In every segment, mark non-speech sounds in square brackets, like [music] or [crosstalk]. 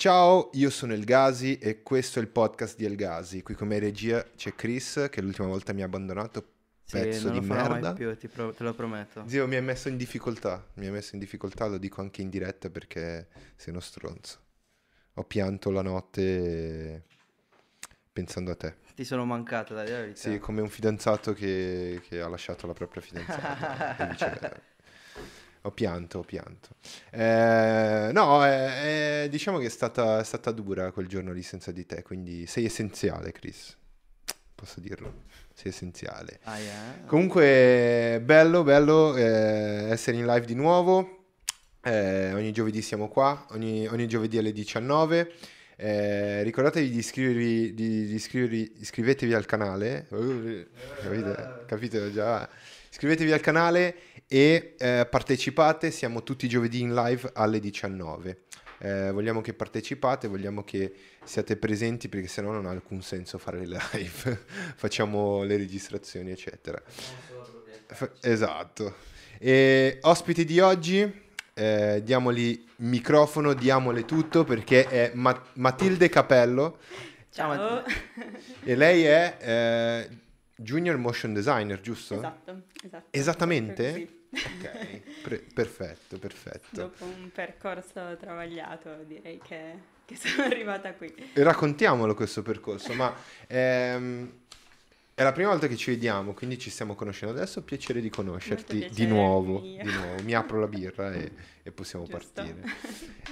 Ciao, io sono El Gasi e questo è il podcast di El Gasi. Qui come regia c'è Chris che l'ultima volta mi ha abbandonato, pezzo non di lo farò merda. mai più, pro- te lo prometto. Zio mi ha messo in difficoltà, mi ha messo in difficoltà, lo dico anche in diretta perché sei uno stronzo. Ho pianto la notte pensando a te. Ti sono mancato, dai, la verità. Sì, come un fidanzato che, che ha lasciato la propria fidanzata. e viceversa. [laughs] Ho pianto, ho pianto. Eh, no, eh, diciamo che è stata, è stata dura quel giorno lì senza di te, quindi sei essenziale, Chris. Posso dirlo? Sei essenziale. Ah, yeah. Comunque, bello, bello eh, essere in live di nuovo. Eh, ogni giovedì siamo qua, ogni, ogni giovedì alle 19. Eh, ricordatevi di iscrivervi, di, di iscrivervi- iscrivetevi al canale. Uh, capite? Capite già? Iscrivetevi al canale e eh, partecipate. Siamo tutti i giovedì in live alle 19. Eh, vogliamo che partecipate, vogliamo che siate presenti perché sennò non ha alcun senso fare le live. [laughs] Facciamo le registrazioni, eccetera. Fa- Esatto. E ospiti di oggi, eh, diamogli microfono, diamole tutto perché è Ma- Matilde Capello Ciao, Ciao. e lei è eh, Junior Motion Designer, giusto? Esatto, esatto. Esattamente? Proprio Ok, pre- perfetto, perfetto. Dopo un percorso travagliato direi che, che [laughs] sono arrivata qui. E raccontiamolo questo percorso, ma ehm, è la prima volta che ci vediamo, quindi ci stiamo conoscendo adesso. Piacere di conoscerti Molto di piacere nuovo, di nuovo. Mi apro la birra e, [laughs] e possiamo Giusto. partire.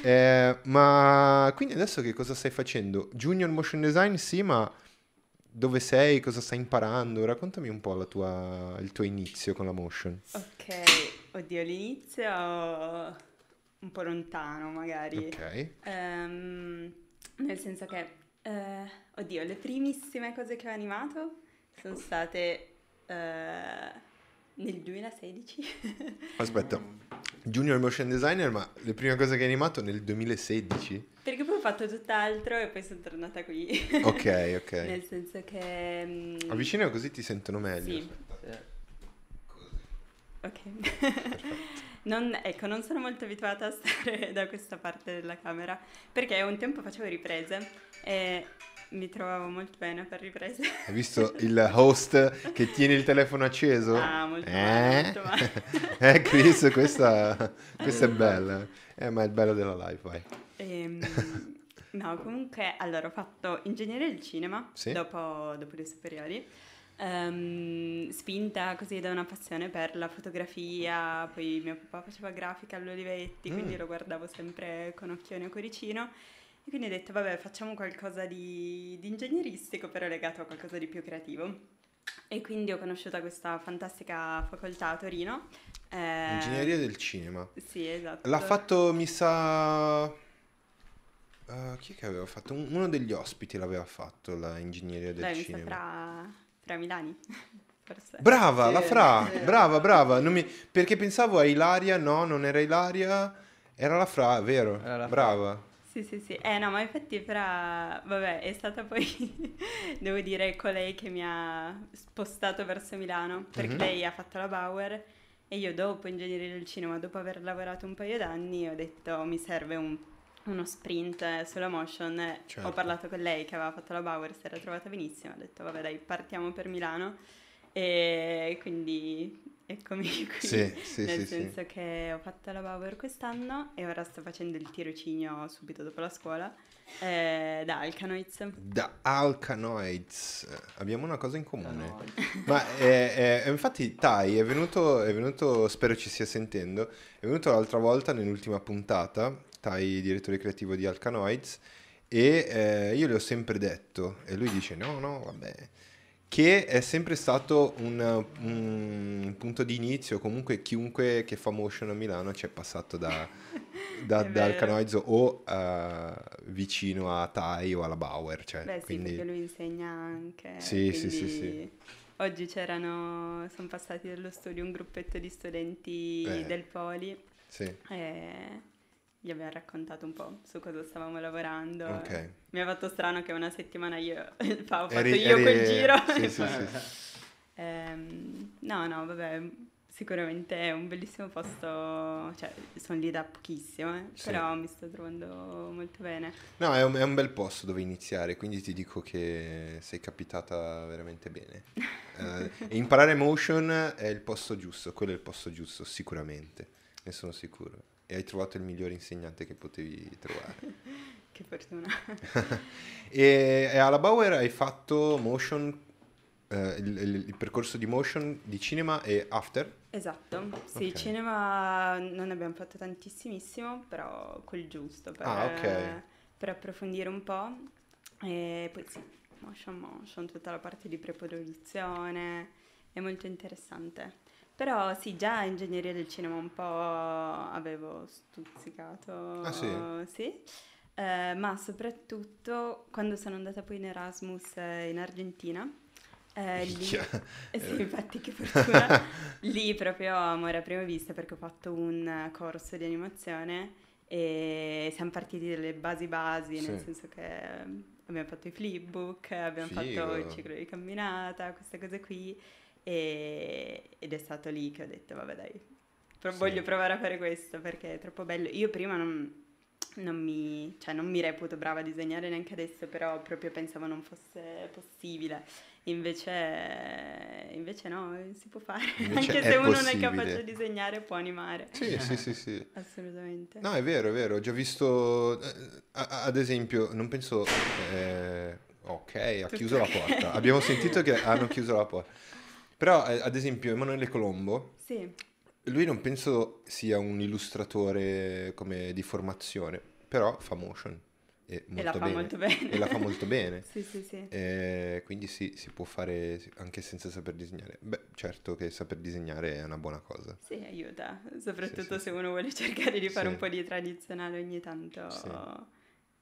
Eh, ma quindi adesso che cosa stai facendo? Junior Motion Design, sì, ma dove sei? Cosa stai imparando? Raccontami un po' la tua- il tuo inizio con la motion. Ok, oddio, l'inizio un po' lontano magari. Ok. Ehm, nel senso che, eh, oddio, le primissime cose che ho animato sono state eh, nel 2016. Aspetta, [laughs] Junior Motion Designer, ma le prime cose che hai animato nel 2016? Perché poi ho fatto tutt'altro e poi sono tornata qui. Ok, ok. [laughs] Nel senso che... mm, Avvicina così ti sentono meglio. Sì. Sì. Ok. [laughs] Non, ecco, non sono molto abituata a stare [laughs] da questa parte della camera perché un tempo facevo riprese e mi trovavo molto bene per riprese. Hai visto il host che tiene il telefono acceso? Ah, molto male, molto male. [laughs] eh, Chris, questa, [laughs] questa è bella. Eh, ma è il bello della live, vai. Ehm, no, comunque, allora ho fatto ingegneria del cinema Sì. dopo, dopo le superiori. Ehm, spinta così da una passione per la fotografia, poi mio papà faceva grafica all'Olivetti, quindi Mm. lo guardavo sempre con occhione e cuoricino. E quindi ho detto, vabbè, facciamo qualcosa di, di ingegneristico, però legato a qualcosa di più creativo. E quindi ho conosciuto questa fantastica facoltà a Torino. Eh, Ingegneria del cinema. Sì, esatto. L'ha fatto, mi sa... eh, chi è che aveva fatto? Un- Uno degli ospiti l'aveva fatto, la ingegneria del Dai, mi sa cinema. fra, fra Milani, [laughs] forse. Brava, Sì, la Fra, sì. brava, brava. Non mi- Perché pensavo a Ilaria, no, non era Ilaria, era la Fra, vero? Era la Fra. Sì, sì, sì. Eh no, ma infatti Fra, vabbè, è stata poi, [laughs] devo dire, colei che mi ha spostato verso Milano, perché Mhm. lei ha fatto la Bauer e io dopo ingegneria del cinema, dopo aver lavorato un paio d'anni, ho detto mi serve un- uno sprint eh, sulla motion. Certo. Ho parlato con lei che aveva fatto la Bauer, si era trovata benissimo, ho detto vabbè dai, partiamo per Milano e quindi eccomi [laughs] qui. Sì, sì, Nel sì, sì. senso che ho fatto la Bauer quest'anno e ora sto facendo il tirocinio subito dopo la scuola eh, da Alcanoids. Da Alcanoids. Eh, Abbiamo una cosa in comune. No, Ma eh, eh, infatti Tai è venuto, è venuto, spero ci stia sentendo, è venuto l'altra volta nell'ultima puntata, Tai direttore creativo di Alcanoids, e eh, io le ho sempre detto, e lui dice no, no, vabbè, che è sempre stato un, un punto di inizio, comunque chiunque che fa motion a Milano ci è passato da, [laughs] da, È da vero. Alcanoids o eh, vicino a Tai o alla Bauer, cioè, Beh sì, quindi... perché lui insegna anche. Sì, sì, sì, sì. Oggi c'erano, sono passati dallo studio un gruppetto di studenti Eh. del Poli Sì, e gli abbiamo raccontato un po' su cosa stavamo lavorando. ok. Mi ha fatto strano che una settimana io [laughs] fa- ho fatto Eri- io quel eri- giro. Sì, sì, sì. [laughs] Ehm, no, no, vabbè, sicuramente è un bellissimo posto, cioè sono lì da pochissimo, eh, Sì. però mi sto trovando molto bene. No, è un, è un bel posto dove iniziare, quindi ti dico che sei capitata veramente bene. [laughs] Eh, imparare motion è il posto giusto, quello è il posto giusto, sicuramente, ne sono sicuro. E hai trovato il migliore insegnante che potevi trovare. [laughs] Che fortuna. [laughs] E, e alla Bauer hai fatto motion, eh, il, il- il percorso di motion di cinema e after? Esatto, sì, Ok. cinema non abbiamo fatto tantissimissimo, però quel giusto per, Ah, ok. per approfondire un po'. E poi sì, motion motion, tutta la parte di preproduzione, è molto interessante. Però sì, già ingegneria del cinema un po' avevo stuzzicato. Ah, sì? Sì. Eh, ma soprattutto quando sono andata poi in Erasmus eh, in Argentina, eh, lì, [laughs] eh sì, infatti che [laughs] fortuna, lì proprio amore a prima vista perché ho fatto un eh, corso di animazione e siamo partiti dalle basi basi, nel Sì. senso che eh, abbiamo fatto i flipbook, abbiamo Figo. fatto il ciclo di camminata, queste cose qui e- ed è stato lì che ho detto vabbè dai, pro- Sì. voglio provare a fare questo perché è troppo bello. Io prima non, non mi, cioè non mi reputo brava a disegnare neanche adesso, però proprio pensavo non fosse possibile. Invece, invece no, si può fare. [laughs] Invece Anche se uno non è capace a disegnare, può animare. Sì, sì, sì, sì. Assolutamente. No, è vero, è vero, ho già visto, eh, ad esempio, non penso, eh, ok, ha chiuso la porta, abbiamo sentito che [laughs] hanno chiuso la porta, però eh, ad esempio Emanuele Colombo, Sì, lui non penso sia un illustratore come di formazione, però fa motion, e, molto e la fa bene, molto bene. e la fa molto bene. [laughs] sì, sì, sì. Eh, quindi sì, si può fare anche senza saper disegnare. Beh, certo che saper disegnare è una buona cosa. Sì, aiuta, soprattutto Sì, se sì. uno vuole cercare di fare Sì. un po' di tradizionale ogni tanto.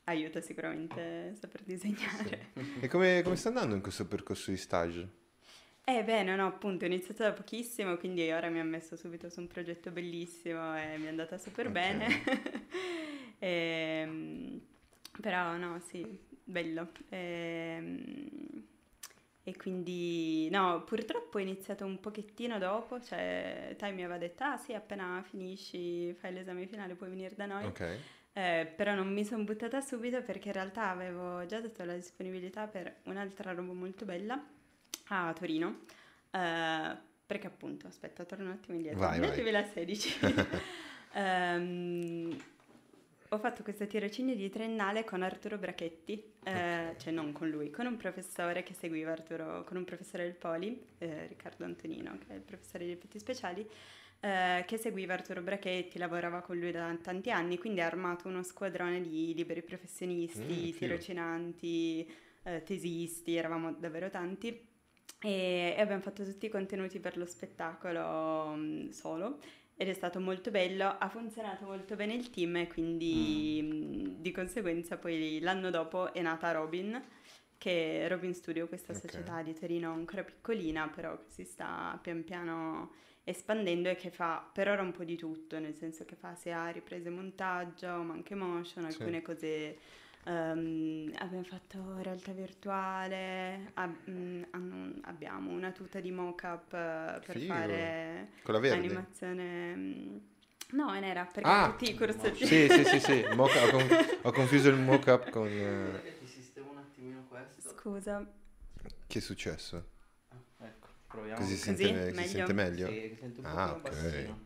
Aiuta sicuramente saper disegnare. E come, come sta andando in questo percorso di stage? Eh bene, no, appunto, ho iniziato da pochissimo, quindi ora mi ha messo subito su un progetto bellissimo e mi è andata super Ok. bene. [laughs] Ehm, però no, sì, bello. Ehm, e quindi, no, purtroppo ho iniziato un pochettino dopo, cioè Tai mi aveva detto, ah sì, appena finisci, fai l'esame finale, puoi venire da noi. Ok. Eh, però non mi sono buttata subito perché in realtà avevo già dato la disponibilità per un'altra roba molto bella a Torino. eh, perché appunto, aspetta, torno un attimo indietro. Vai, Nel vai. 2016 [laughs] ehm, ho fatto questo tirocinio di triennale con Arturo Brachetti, eh, Ok. cioè non con lui, con un professore che seguiva Arturo, con un professore del Poli, eh, Riccardo Antonino, che è il professore di effetti speciali, eh, che seguiva Arturo Brachetti, lavorava con lui da tanti anni, quindi ha armato uno squadrone di liberi professionisti, Mm, tirocinanti, eh, tesisti, eravamo davvero tanti. E, e abbiamo fatto tutti i contenuti per lo spettacolo mm, solo ed è stato molto bello, ha funzionato molto bene il team e quindi mm, di conseguenza poi l'anno dopo è nata Robin, che è Robin Studio, questa Ok. società di Torino ancora piccolina, però che si sta pian piano espandendo e che fa per ora un po' di tutto, nel senso che fa sia riprese montaggio, ma anche motion, Sì. alcune cose ehm, abbiamo fatto realtà virtuale, ab- mm, hanno- abbiamo una tuta di mock-up eh, per Figo. fare Quella verde? animazione... mm, No, è nera, perché Ah! tutti i corsetti... Sì, sì, sì, sì. Mock- ho, con- ho confuso il mock-up con... eh, Ti sistemo un attimino questo. Scusa, Che è successo? Ecco, proviamo. Così si Così? sente, si Meglio? sente meglio? Sì, sento un Ah, ok. bassino.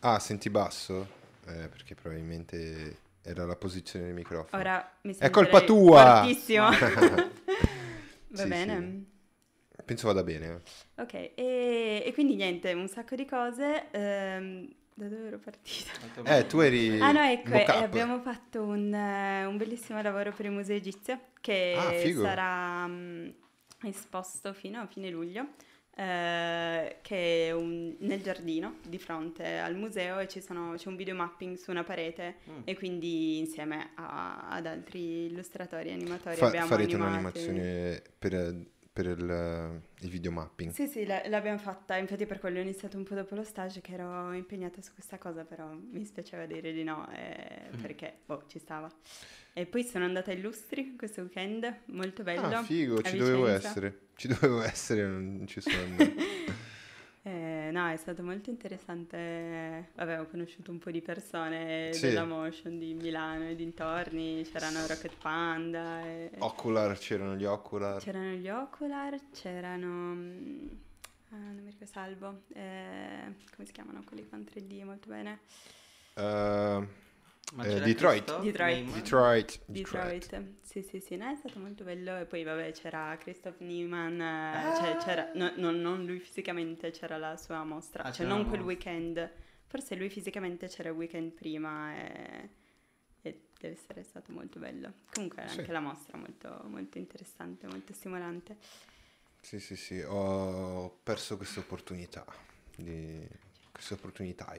Ah, senti basso? Eh, perché probabilmente era la posizione del microfono. ora mi È colpa tua! Fortissimo. [laughs] [laughs] Va Sì, bene. Penso vada bene. eh. Ok, e, e quindi niente, un sacco di cose. ehm, da dove ero partita? Eh, tu eri Ah no, ecco, e mock-up. abbiamo fatto un, eh, un bellissimo lavoro per il Museo Egizio che Ah, sarà mm, esposto fino a fine luglio, eh, che è un- nel giardino di fronte al museo e ci sono- c'è un videomapping su una parete Mm. e quindi insieme a- ad altri illustratori e animatori Fa- abbiamo farete animati- un'animazione per, per il, il videomapping. Sì, sì, la- l'abbiamo fatta, infatti per quello ho iniziato un po' dopo lo stage che ero impegnata su questa cosa, però mi spiaceva dire di no, eh, Mm. perché boh, ci stava. E poi sono andata a Illustri questo weekend, molto bello. Ah, figo, ci dovevo Vicenza. essere. Ci dovevo essere, non ci sono andato. [laughs] Eh, no, è stato molto interessante. Vabbè, ho conosciuto un po' di persone Sì. della motion di Milano e dintorni, c'erano Rocket Panda, e- Ocular, c'erano gli Ocular. c'erano gli Ocular, c'erano... mm, ah, non mi ricordo, Salvo, eh, come si chiamano quelli fanno 3D molto bene? Ma Eh, Detroit. Detroit. Detroit. Detroit. Detroit. Sì, sì, sì, no, è stato molto bello. E poi, vabbè, c'era Christoph Niemann, eh, cioè c'era, no, no, non lui fisicamente, c'era la sua mostra, Ah, cioè non quel mostra. weekend. Forse lui fisicamente c'era il weekend prima e, e deve essere stato molto bello. Comunque Sì. anche la mostra molto, molto interessante, molto stimolante. Sì, sì, sì, ho perso questa opportunità. Di... Queste opportunità.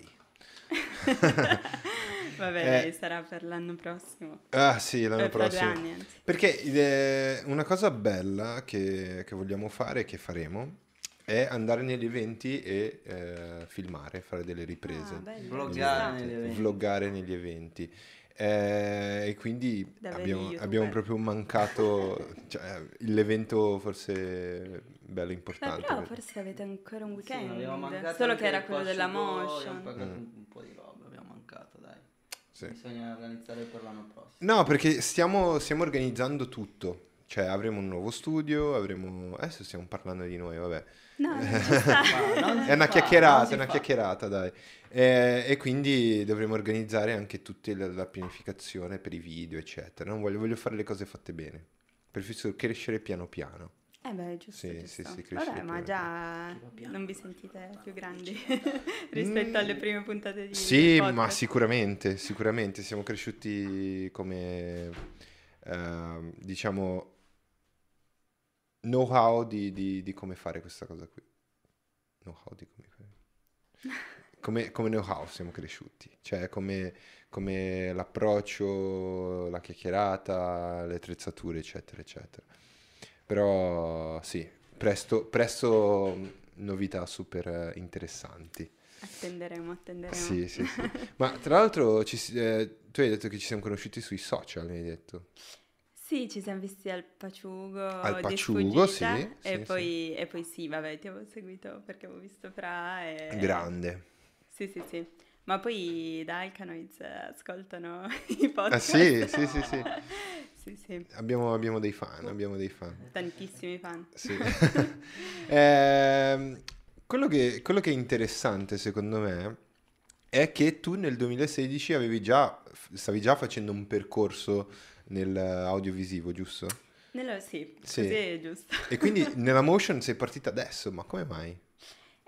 [laughs] Vabbè, Eh. dai, sarà per l'anno prossimo. Ah sì, l'anno due prossimo. anni. Perché eh, una cosa bella che, che vogliamo fare e che faremo è andare negli eventi e eh, filmare, fare delle riprese. Ah, Vloggare negli eventi. vloggare negli eventi. Eh, e quindi abbiamo, abbiamo proprio mancato cioè, l'evento forse bello Beh, importante. però per- forse avete ancora un Sì, weekend, mancato solo che era quello della motion. Abbiamo pagato Mm. un, po' di roba, abbiamo mancato, dai. sì. Bisogna organizzare per l'anno prossimo. No, perché stiamo, stiamo organizzando tutto. Cioè, avremo un nuovo studio, avremo... Adesso stiamo parlando di noi, vabbè. No, non [laughs] È una chiacchierata, è una fa. chiacchierata, dai. Eh, e quindi dovremo organizzare anche tutta la, la pianificazione per i video, eccetera. Non voglio, voglio fare le cose fatte bene. Preferisco crescere piano piano. Eh beh, giusto, Sì, giusto. sì, sì, Vabbè, ma già non vi sentite più grandi [laughs] rispetto alle prime puntate di Sì, ma sicuramente, sicuramente siamo cresciuti come, ehm, diciamo, know-how di, di- di come fare questa cosa qui. Know-how di come fare. [laughs] Come, come know-how siamo cresciuti, cioè come, come l'approccio, la chiacchierata, le attrezzature, eccetera, eccetera. Però sì, presto, presto mh, novità super eh, interessanti. Attenderemo, attenderemo. Sì, sì, sì. [laughs] Ma tra l'altro ci eh, tu hai detto che ci siamo conosciuti sui social, mi hai detto. Sì, ci siamo visti al Paciugo Al Paciugo, sì, e, sì, poi, e poi sì, vabbè, ti avevo seguito perché avevo visto Fra e... Grande. Sì, sì, sì. Ma poi da Alcanoids ascoltano [laughs] i podcast. Ah sì, sì, sì, sì. [laughs] Sì, sì, Abbiamo, abbiamo dei fan, abbiamo dei fan. tantissimi fan. Sì. [laughs] Ehm, quello, che, quello che è interessante secondo me è che tu nel 2016 avevi già, stavi già facendo un percorso nel audiovisivo, giusto? Nello, sì, Sì. è giusto. E quindi nella motion sei partita adesso, ma come mai?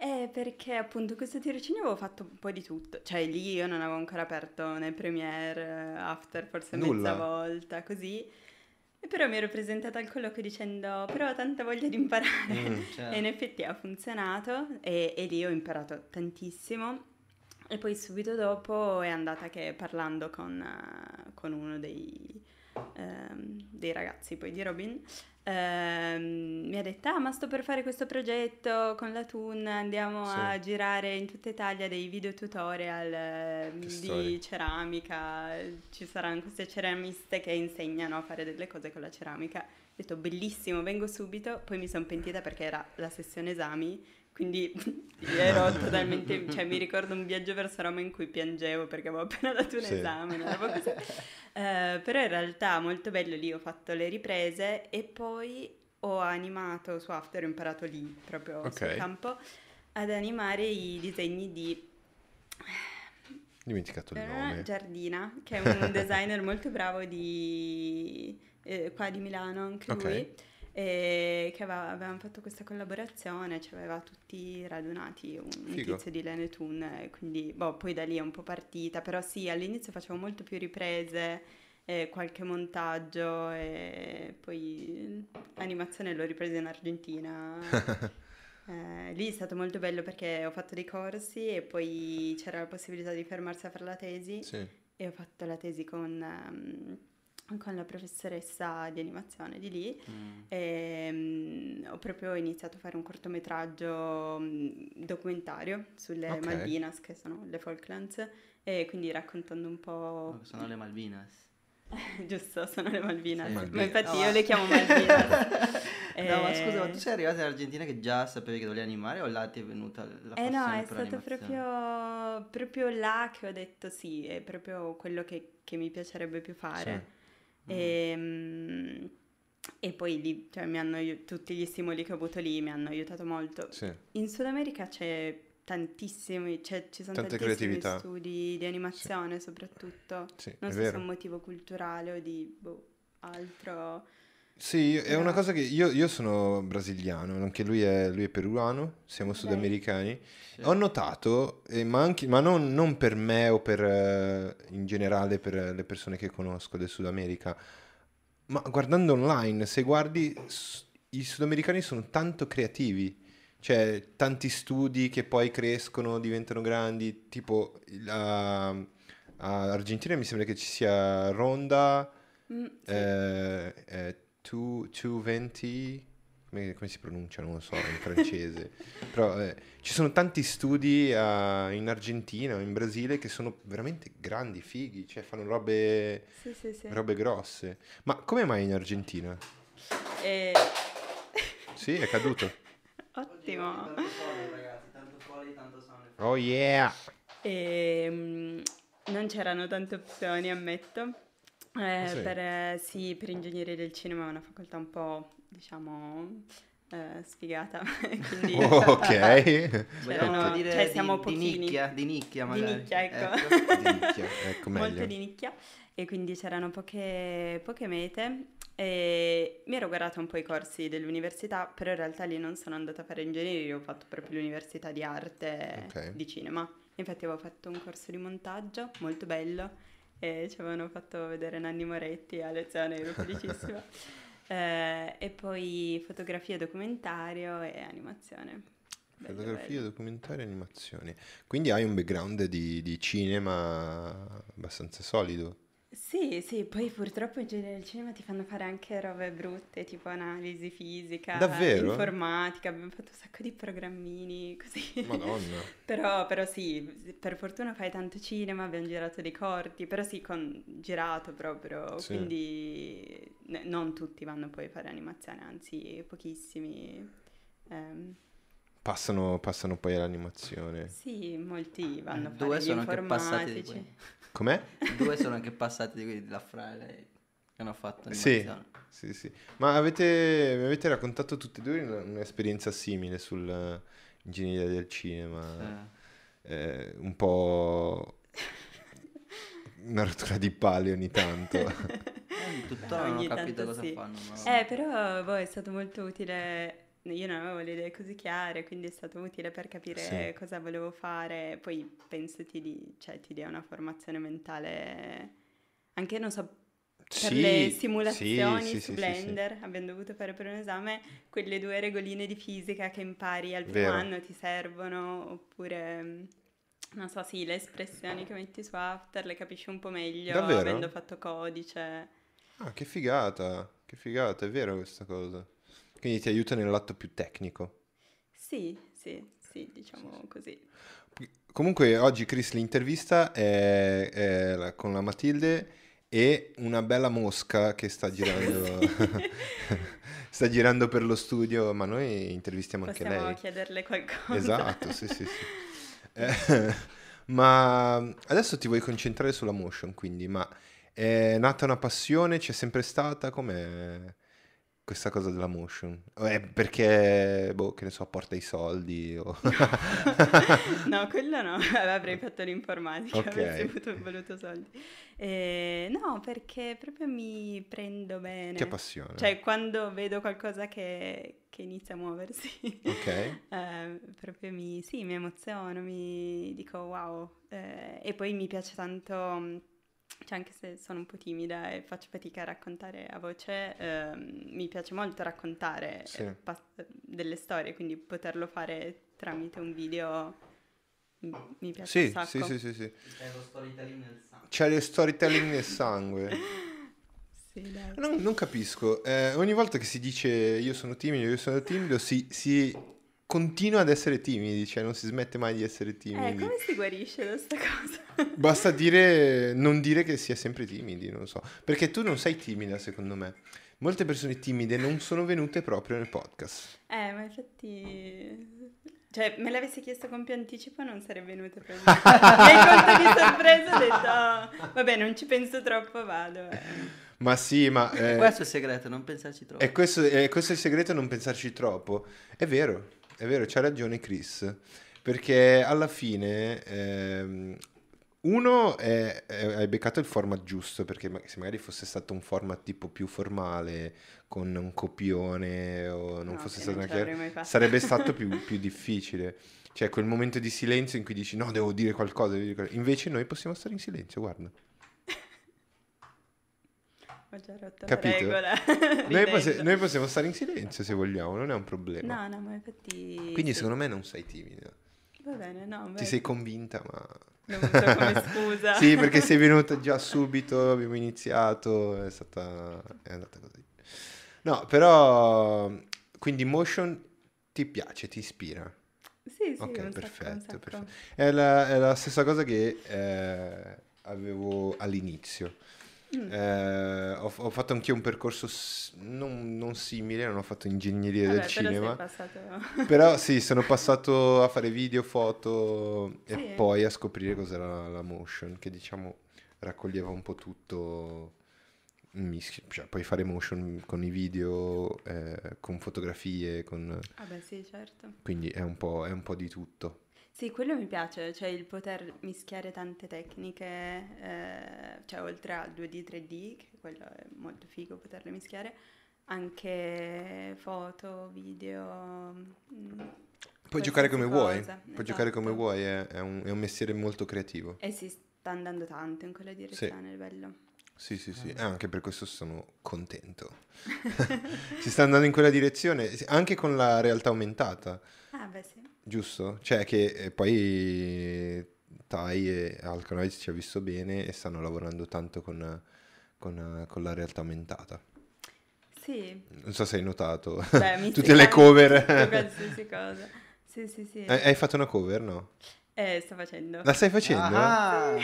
Eh, perché appunto questo tirocinio avevo fatto un po' di tutto, cioè lì io non avevo ancora aperto né Premiere, eh, After forse Nulla. mezza volta, così. E però mi ero presentata al colloquio dicendo, però ho tanta voglia di imparare. Mm. [laughs] Cioè, E in effetti ha funzionato e, e lì ho imparato tantissimo. E poi subito dopo è andata che parlando con, eh, con uno dei, ehm, dei ragazzi poi di Robin, ehm, mi ha detto, ah ma sto per fare questo progetto con la Toon, andiamo Sì. a girare in tutta Italia dei video tutorial eh, Che di storia. ceramica, ci saranno queste ceramiste che insegnano a fare delle cose con la ceramica. Ho detto bellissimo, vengo subito, poi mi sono pentita perché era la sessione esami, quindi [laughs] ero totalmente, cioè mi ricordo un viaggio verso Roma in cui piangevo perché avevo appena [laughs] dato un Sì. esame, una roba così. Eh, però in realtà molto bello lì, ho fatto le riprese e poi ho animato su After, ho imparato lì proprio sul Ok. campo ad animare i disegni di Dimenticato il eh, nome. Giardina, che è [laughs] un designer molto bravo di eh, qua di Milano, anche Ok. lui. E che aveva, avevamo fatto questa collaborazione, ci aveva tutti radunati un, un tizio di Lene Toon, e quindi boh, poi da lì è un po' partita, però sì, all'inizio facevo molto più riprese, eh, qualche montaggio e poi animazione l'ho ripresa in Argentina. [laughs] Eh, lì è stato molto bello perché ho fatto dei corsi e poi c'era la possibilità di fermarsi a fare la tesi Sì. e ho fatto la tesi con, ehm, con la professoressa di animazione di lì mm, e mm, ho proprio iniziato a fare un cortometraggio mm, documentario sulle Ok. Malvinas che sono le Falklands e quindi raccontando un po' sono le Malvinas. [laughs] Giusto, sono le Malvinas. Malvinas. Ma infatti No, io le chiamo Malvinas. [laughs] No, ma Eh, scusa, ma tu sei arrivata in Argentina che già sapevi che dovevi animare o là ti è venuta la Eh passione no, è stato proprio, proprio là che ho detto sì, è proprio quello che, che mi piacerebbe più fare. E, mm, e poi lì, cioè, mi hanno tutti gli stimoli che ho avuto lì mi hanno aiutato molto. Sì. In Sud America c'è tantissimi, cioè, ci sono Tante tantissimi creatività. studi di animazione soprattutto. Sì, Non so se è vero. un motivo culturale o di boh, altro. Sì, è una cosa che io, io sono brasiliano, anche lui è, lui è peruano, siamo sudamericani. Sì. Ho notato, eh, ma, anche- ma non, non per me o per, eh, in generale per le persone che conosco del Sud America, ma guardando online, se guardi, i sudamericani sono tanto creativi. Cioè, tanti studi che poi crescono, diventano grandi, tipo la- a Argentina mi sembra che ci sia Ronda, Mm, sì. eh, eh, two- 220, come, come si pronuncia? Non lo so, in francese. [laughs] Però eh, ci sono tanti studi a- in Argentina o in Brasile che sono veramente grandi, fighi, cioè fanno robe, Sì, sì, sì. robe grosse. Ma come mai in Argentina? E- [laughs] Sì, è caduto. Ottimo. Tanto fuori, ragazzi, tanto fuori, tanto sono. Oh yeah! E, mm, non c'erano tante opzioni, ammetto. Eh, Sì. per, eh, sì, per ingegneria del cinema è una facoltà un po', diciamo, eh, sfigata. [laughs] Quindi Oh, [laughs] ok. [laughs] Vogliamo C'erano- dire cioè, di- siamo di, pochini. nicchia, di nicchia Di magari. nicchia, ecco. Di nicchia, ecco molto meglio. di nicchia e quindi c'erano poche, poche mete e mi ero guardata un po' i corsi dell'università, però in realtà lì non sono andata a fare ingegneria, ho fatto proprio l'università di arte Ok. di cinema. Infatti avevo fatto un corso di montaggio molto bello e ci avevano fatto vedere Nanni Moretti a lezione, ero felicissima. [laughs] Eh, e poi fotografia, documentario e animazione. Bello, Fotografia, bello. documentario e animazione. Quindi hai un background di, di cinema abbastanza solido. Sì, sì, poi purtroppo in genere del cinema ti fanno fare anche robe brutte, tipo analisi fisica, Davvero? informatica, abbiamo fatto un sacco di programmini [laughs] così. Madonna. Però, però sì, per fortuna fai tanto cinema, abbiamo girato dei corti, però sì, con, girato proprio, Sì. quindi ne- non tutti vanno poi a fare animazione, anzi pochissimi. Ehm, Passano, passano poi all'animazione. sì, molti vanno a fare Due gli sono anche passati di. Com'è? Due sono anche passati di quelli della Frale che hanno fatto Sì. animazione. Sì, sì. Ma avete, mi avete raccontato tutti e due un'esperienza simile sull'ingegneria del cinema. Sì. Eh, un po' una rottura di palle ogni tanto. [laughs] Eh, tuttora non ho capito cosa sì. fanno. ma- Eh, però boh, è stato molto utile. Io non avevo le idee così chiare, quindi è stato utile per capire Sì. cosa volevo fare. Poi penso ti, di- cioè, ti dia una formazione mentale, anche non so, per Sì, le simulazioni sì, su. Blender, abbiamo dovuto fare per un esame, quelle due regoline di fisica che impari al primo Vero. anno ti servono, oppure... mm, Non so, sì, le espressioni che metti su After le capisci un po' meglio Davvero? avendo fatto codice. Ah, che figata, che figata, è vero questa cosa. Quindi ti aiuta nell'atto più tecnico. Sì, sì, sì, diciamo così. Comunque oggi Chris l'intervista è, è con la Matilde e una bella mosca che sta girando, [laughs] [laughs] sta girando per lo studio, ma noi intervistiamo anche Possiamo lei. chiederle qualcosa. Esatto, sì, sì, sì. [laughs] Eh, ma adesso ti vuoi concentrare sulla motion, quindi, ma è nata una passione, c'è sempre stata, com'è questa cosa della motion? È perché, boh, che ne so, porta i soldi o... [laughs] [laughs] No, quello no, [laughs] avrei fatto l'informatica, Ok. avrei avuto voluto soldi. Eh, no, perché proprio mi prendo bene. Che passione. Cioè, quando vedo qualcosa che, che inizia a muoversi, Ok, eh, proprio mi, sì, mi emoziono, mi dico wow. Eh, e poi mi piace tanto, mh, cioè anche se sono un po' timida e faccio fatica a raccontare a voce, ehm, mi piace molto raccontare Sì. eh, pas- delle storie, quindi poterlo fare tramite un video mi piace un sì, sacco. sì, sì, sì, sì. C'è lo storytelling nel sangue. C'è il storytelling nel sangue. [laughs] Sì, dai. Non, non capisco. Eh, ogni volta che si dice io sono timido, io sono timido, si, si continua ad essere timidi, cioè non si smette mai di essere Eh, timidi. come si guarisce da sta cosa? [laughs] Basta dire, non dire che si è sempre timidi, non so. Perché tu non sei timida, secondo me. Molte persone timide non sono venute proprio nel podcast. Eh, ma infatti... Cioè, me l'avessi chiesto con più anticipo non sarei venuta per [laughs] me. Colto di sorpresa ho detto, "Oh, vabbè, non ci penso troppo, vado. eh." Ma sì, ma... eh, Questo è il segreto, non pensarci troppo. E questo, e questo è il segreto, non pensarci troppo. È vero, è vero, c'ha ragione Chris. Perché alla fine, ehm, uno, è, è- hai beccato il format giusto, perché se magari fosse stato un format tipo più formale, con un copione, o non No, fosse che stata non chiara- sarebbe stato [laughs] più, più difficile. Cioè, quel momento di silenzio in cui dici no, devo dire qualcosa. devo dire qualcosa". Invece noi possiamo stare in silenzio, guarda. Ho già rotto Capito? la regola. Noi, [laughs] possi- noi possiamo stare in silenzio se vogliamo, non è un problema. No, no, ma infatti... Quindi sì. secondo me non sei timida. Va bene, no, beh, Ti sei convinta, ma... l'ho usato come scusa. [laughs] sì, perché sei [laughs] venuta già subito, abbiamo iniziato, è stata... è andata così. No, però... Quindi motion ti piace, ti ispira. Sì, sì, Ok, perfetto, sacco. perfetto. È la, è la stessa cosa che eh, avevo all'inizio. Mm. Eh, ho, ho fatto anch'io un percorso s- non, non simile, non ho fatto ingegneria Vabbè, del però cinema. passato... [laughs] Però sì, sono passato a fare video, foto e Sì. poi a scoprire cos'era la motion, che diciamo raccoglieva un po' tutto un mischio, cioè puoi fare motion con i video, eh, con fotografie, con... Vabbè, sì, certo. quindi è un po', è un po' di tutto. Sì, quello mi piace, cioè il poter mischiare tante tecniche, eh, cioè oltre al 2D, 3D, che quello è molto figo poterle mischiare, anche foto, video. mm, Puoi giocare come qualsiasi vuoi, cosa, puoi giocare come esatto. vuoi, è, è un, è un mestiere molto creativo. E si sta andando tanto in quella direzione, è bello. Sì, sì, sì, anche per questo sono contento. [laughs] si sta andando in quella direzione, sì, anche con la realtà aumentata. Ah, beh sì. Giusto? Cioè che eh, poi Tai e Alcanoids ci ha visto bene e stanno lavorando tanto con, con, con la realtà aumentata. Sì, Non so se hai notato. beh, [laughs] Tutte le cover. qualsiasi cosa. Sì, sì, sì. Hai hai fatto una cover, no? Eh, sto facendo. La stai facendo? Ah,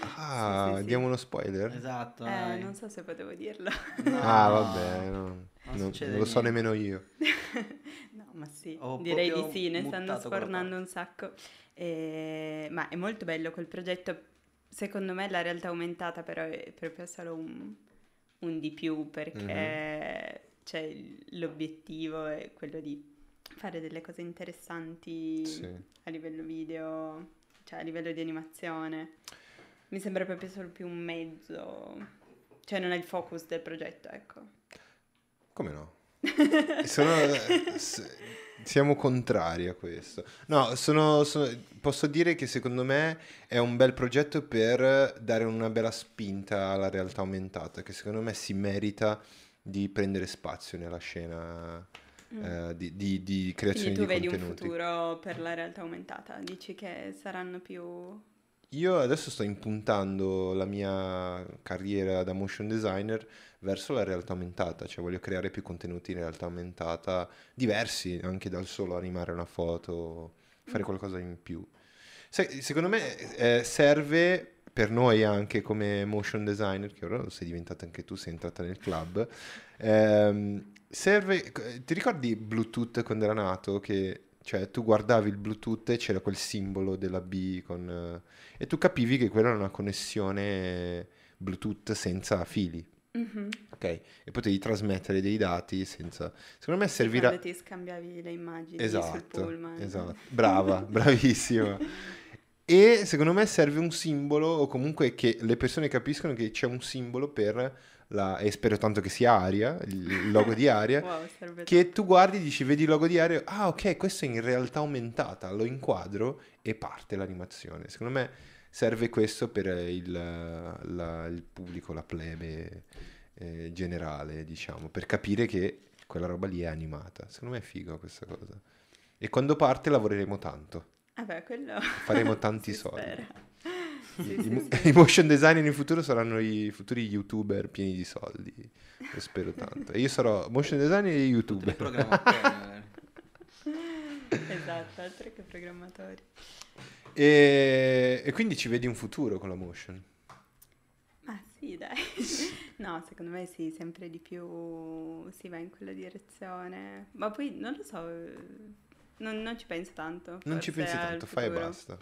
Ah, [laughs] Sì, sì, sì. diamo uno spoiler? esatto. Eh, non so se potevo dirlo. No, Ah, vabbè, no, non non, non lo so nemmeno io. [laughs] Ma sì, Ho direi di sì, ne stanno sfornando un sacco. E- Ma è molto bello quel progetto. Secondo me la realtà aumentata però è proprio solo un, un di più perché cioè, l'obiettivo è quello di fare delle cose interessanti Sì. a livello video, cioè a livello di animazione. Mi sembra proprio solo più un mezzo, cioè non è il focus del progetto, ecco. Come no? Sono- s- siamo contrari a questo. No, sono- sono- posso dire che secondo me è un bel progetto per dare una bella spinta alla realtà aumentata, che secondo me si merita di prendere spazio nella scena eh, di, di- di creazione Quindi tu di vedi un contenuti. futuro per la realtà aumentata? Dici che saranno più... Io adesso sto impuntando la mia carriera da motion designer verso la realtà aumentata, cioè voglio creare più contenuti in realtà aumentata, diversi anche dal solo animare una foto, fare qualcosa in più. Sai, secondo me eh, serve per noi anche come motion designer, che ora lo sei diventata anche tu, sei entrata nel club, ehm, serve, ti ricordi Bluetooth quando era nato? Che cioè tu guardavi il Bluetooth e c'era quel simbolo della B con, eh, e tu capivi che quella era una connessione Bluetooth senza fili, Mhm. ok? E potevi trasmettere dei dati senza... Secondo me servirà... Quando ti scambiavi le immagini sul Esatto, pullman. esatto. Brava, [laughs] bravissima. [laughs] E secondo me serve un simbolo, o comunque che le persone capiscono che c'è un simbolo per la... e spero tanto che sia Aria, il logo di Aria, [laughs] Wow, che tu guardi e dici, vedi il logo di Aria, ah ok, questo è in realtà aumentata, lo inquadro e parte l'animazione. Secondo me serve questo per il, la- il pubblico, la plebe eh, generale, diciamo, per capire che quella roba lì è animata. Secondo me è figo questa cosa. E quando parte lavoreremo tanto, Vabbè, quello... faremo [laughs] tanti soldi. spera. Sì, I, sì, mo- sì. i motion designer in futuro saranno i futuri youtuber pieni di soldi. Lo spero tanto. E io sarò motion designer e youtuber. [laughs] [laughs] esatto, altro che programmatori. E, e quindi ci vedi un futuro con la motion? Ma sì, dai. [laughs] No, secondo me sì, sempre di più si va in quella direzione. Ma poi non lo so, non, non ci penso tanto. Non ci pensi tanto, fai e basta.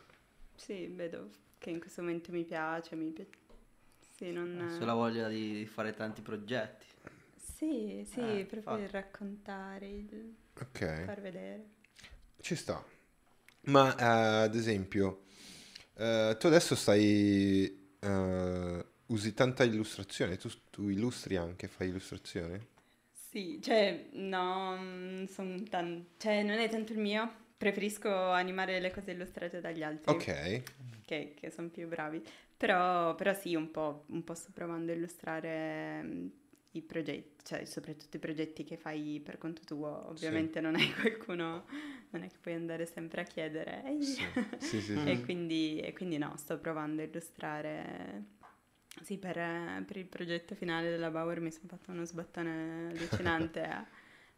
Sì, vedo che in questo momento mi piace, mi piace. Sì, non... Sulla voglia di, fare tanti progetti. Sì, sì, Eh, proprio infatti. il raccontare, il Ok, far vedere. ci sta. Ma eh, ad esempio, eh, tu adesso stai... eh, usi tanta illustrazione, tu, tu illustri anche, fai illustrazione? Sì, cioè, no, mm, son tan- cioè, non è tanto il mio. Preferisco animare le cose illustrate dagli altri, Ok, che, che sono più bravi. Però, però sì, un po', un po' sto provando a illustrare mm, i progetti, cioè soprattutto i progetti che fai per conto tuo. Ovviamente non hai qualcuno, non è che puoi andare sempre a chiedere. "Ehi". sì, sì, sì, sì. E quindi, e quindi no, sto provando a illustrare. Sì, per, per il progetto finale della Bauer mi sono fatto uno sbattone allucinante [laughs] eh,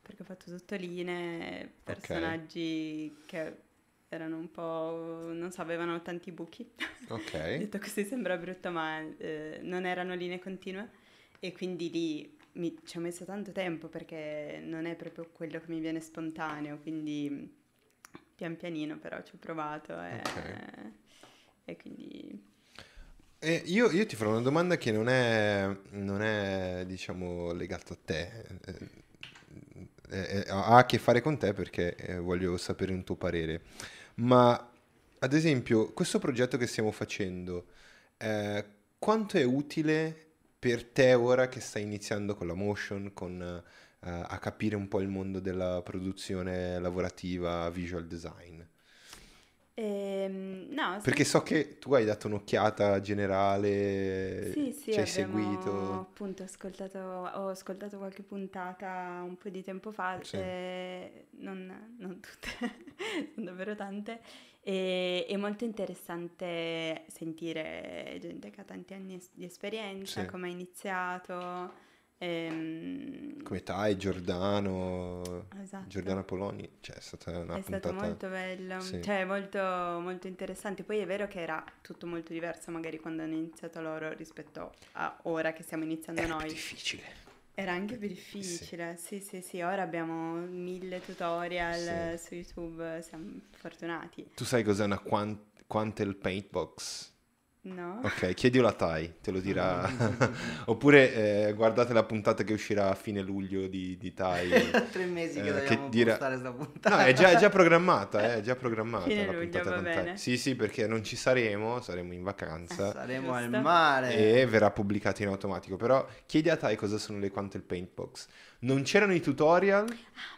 perché ho fatto tutto linee, personaggi che erano un po', non so, avevano tanti buchi. Ok, [laughs] Detto così sembra brutto, ma eh, non erano linee continue e quindi lì mi, ci ho messo tanto tempo perché non è proprio quello che mi viene spontaneo, quindi pian pianino però ci ho provato e, Ok. e quindi E io, io ti farò una domanda che non è, non è diciamo, legata a te, eh, eh, ha a che fare con te perché eh, voglio sapere un tuo parere. Ma ad esempio, questo progetto che stiamo facendo, eh, quanto è utile per te ora che stai iniziando con la motion, con, eh, a capire un po' il mondo della produzione lavorativa, visual design? Ehm, no, Perché so che tu hai dato un'occhiata generale, Sì, sì, ci hai seguito. appunto ascoltato, ho ascoltato qualche puntata un po' di tempo fa, Sì. eh, non, non tutte, [laughs] sono davvero tante, e è molto interessante sentire gente che ha tanti anni di esperienza, Sì. come ha iniziato. Ehm, Come Tai, Giordano, Esatto. Giordano Poloni, cioè è stata una È stato puntata... molto bello, sì. cioè molto, molto interessante. Poi è vero che era tutto molto diverso magari quando hanno iniziato loro rispetto a ora che stiamo iniziando Era noi. difficile. Era anche più difficile, sì, sì, sì. Ora abbiamo mille tutorial su YouTube, siamo fortunati. Tu sai cos'è una quan- Quantel Paintbox? No? Ok, chiedilo a Tai, te lo dirà. [laughs] Oppure eh, guardate la puntata che uscirà a fine luglio di, di Tai. [laughs] Tre mesi Eh, che che dobbiamo dirà- postare sta puntata. No, è già, è già programmata, eh, è già programmata Fine la luglio, puntata va con Tai. Sì, sì, perché non ci saremo, saremo in vacanza. Saremo al Giusto. mare. e verrà pubblicato in automatico. Però chiedi a Tai cosa sono le Quantel Paintbox. Non c'erano i tutorial? Ah,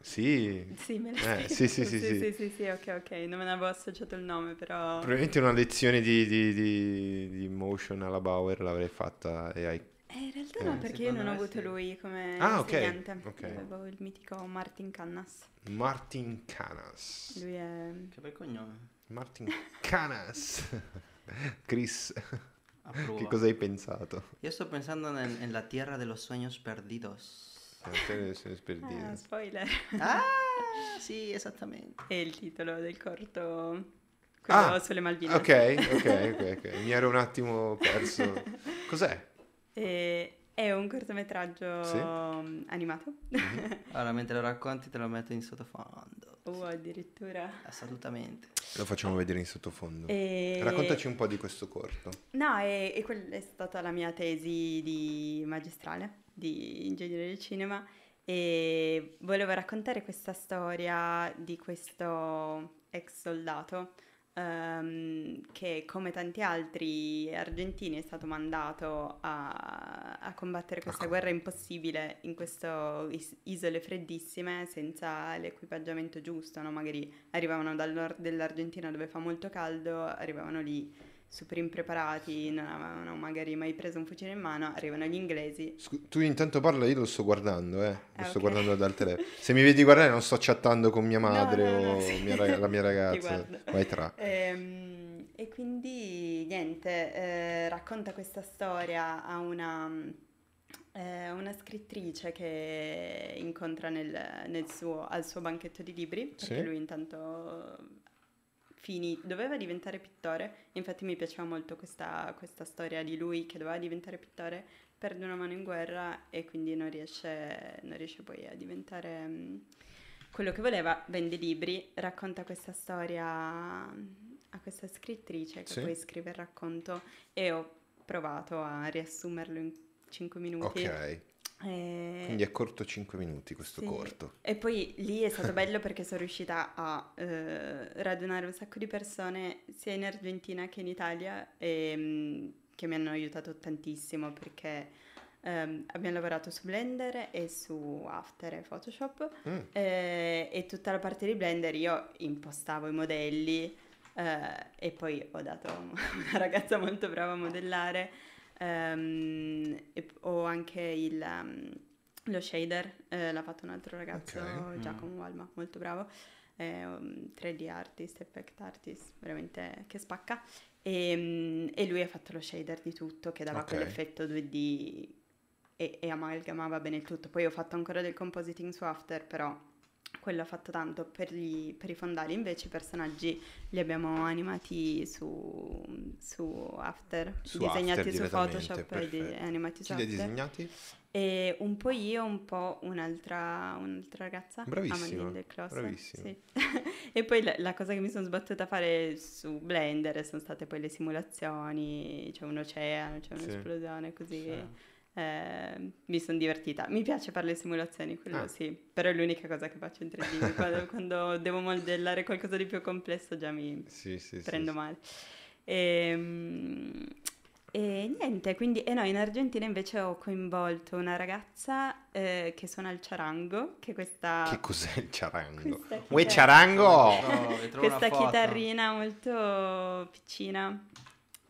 Sì. sì, me Eh, sì, sì, sì, sì, sì. sì, sì, sì, ok, ok, non me ne avevo associato il nome, però... Probabilmente una lezione di, di, di, di motion alla Bauer l'avrei fatta e hai... Eh, in realtà Eh, no, perché io non ho avuto sì. lui come Ah, ok, insegnante. ok. Avevo il mitico Martin Cannas. Martin Canas. Lui è... Che bel cognome. Martin Canas. [laughs] Chris, Approva. che cosa hai pensato? Io sto pensando nel- nella tierra de los sueños perdidos. Eh, te ne sei sperdito. Ah, spoiler. Ah, sì, esattamente. È il titolo del corto, quello Ah, sulle Malvine. Ok, ok, ok, ok. Mi ero un attimo perso. Cos'è? [laughs] E- è un cortometraggio Sì. mm, animato. [laughs] Allora, mentre lo racconti te lo metto in sottofondo. o addirittura. Assolutamente. Lo facciamo vedere in sottofondo. E- Raccontaci un po' di questo corto. No, e, e quella è stata la mia tesi di magistrale di ingegneria del cinema e volevo raccontare questa storia di questo ex soldato ehm, che come tanti altri argentini è stato mandato a, a combattere questa Ecco. guerra impossibile in queste isole freddissime senza l'equipaggiamento giusto, no? Magari arrivavano dal nord dell'Argentina dove fa molto caldo, arrivavano lì super impreparati, non avevano magari mai preso un fucile in mano, arrivano gli inglesi. Scu- tu intanto parla, io lo sto guardando, eh. Lo Ah, sto ok. guardando dal telefono. Se mi vedi guardare non sto chattando con mia madre no, no, o sì. mia raga- la mia [laughs] ragazza. Vai tra. Ehm, e quindi niente, eh, racconta questa storia a una, È una scrittrice che incontra nel- nel suo- al suo banchetto di libri, perché Sì. lui intanto fini- doveva diventare pittore, infatti mi piaceva molto questa, questa storia di lui che doveva diventare pittore, perde una mano in guerra e quindi non riesce, non riesce poi a diventare mm, quello che voleva, vende libri, racconta questa storia a questa scrittrice che Sì. poi scrive il racconto e ho provato a riassumerlo in 5 minuti. Ok, E- quindi è corto 5 minuti questo sì. corto. E poi lì è stato [laughs] bello perché sono riuscita a eh, radunare un sacco di persone sia in Argentina che in Italia e, mh, che mi hanno aiutato tantissimo perché ehm, abbiamo lavorato su Blender e su After e Photoshop Mm, eh, e tutta la parte di Blender io impostavo i modelli eh, e poi ho dato a [laughs] una ragazza molto brava a modellare ehm, e ho anche il, um, lo shader, eh, l'ha fatto un altro ragazzo, Ok. Giacomo Valma, molto bravo, un 3D artist, effect artist, veramente che spacca e, mm, e lui ha fatto lo shader di tutto che dava Ok. quell'effetto 2D e, e amalgamava bene il tutto. Poi ho fatto ancora del compositing su After, però quello ha fatto tanto per, gli- per i fondali. Invece i personaggi li abbiamo animati su, su After, Su disegnati After su Photoshop e di- animati su Chi li ha After. disegnati? E un po' io, un po' un'altra, un'altra ragazza. Bravissima, Del Clos, bravissima. sì. [laughs] e poi la, la cosa che mi sono sbattuta a fare su Blender sono state poi le simulazioni, c'è un oceano, c'è Sì. un'esplosione, così. Sì. Eh, mi sono divertita. Mi piace fare le simulazioni, quello Ah. sì, però è l'unica cosa che faccio in 3D. [laughs] quando, quando devo modellare qualcosa di più complesso già mi Sì, sì, prendo sì. male. Ehm, E, niente, quindi e no, in Argentina invece ho coinvolto una ragazza eh, che suona il charango, che questa, Che cos'è il ciarango? questa Uè chitar- ciarango! No, vi [laughs] trovo una questa chitarrina molto piccina.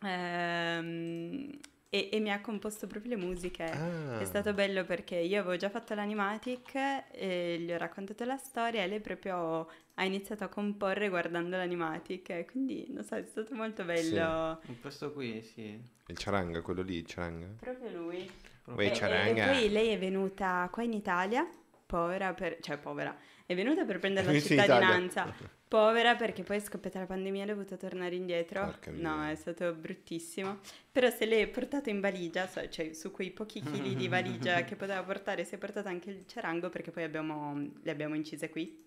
Ehm, e, e mi ha composto proprio le musiche. Ah. È stato bello perché io avevo già fatto l'animatic e gli ho raccontato la storia e lei proprio ha iniziato a comporre guardando l'animatic quindi non so, è stato molto bello. Questo qui, sì. Il ciaranga, quello lì, il ciaranga? Proprio lui. Uè E- e, e poi lei è venuta qua in Italia, povera per... cioè povera, è venuta per prendere la cittadinanza. Povera perché poi è scoppiata la pandemia e è dovuta tornare indietro. Porca No, è stato bruttissimo. Però se lei è portata in valigia, cioè su quei pochi chili di valigia [laughs] che poteva portare, si è portata anche il ciarango perché poi abbiamo, le abbiamo incise qui.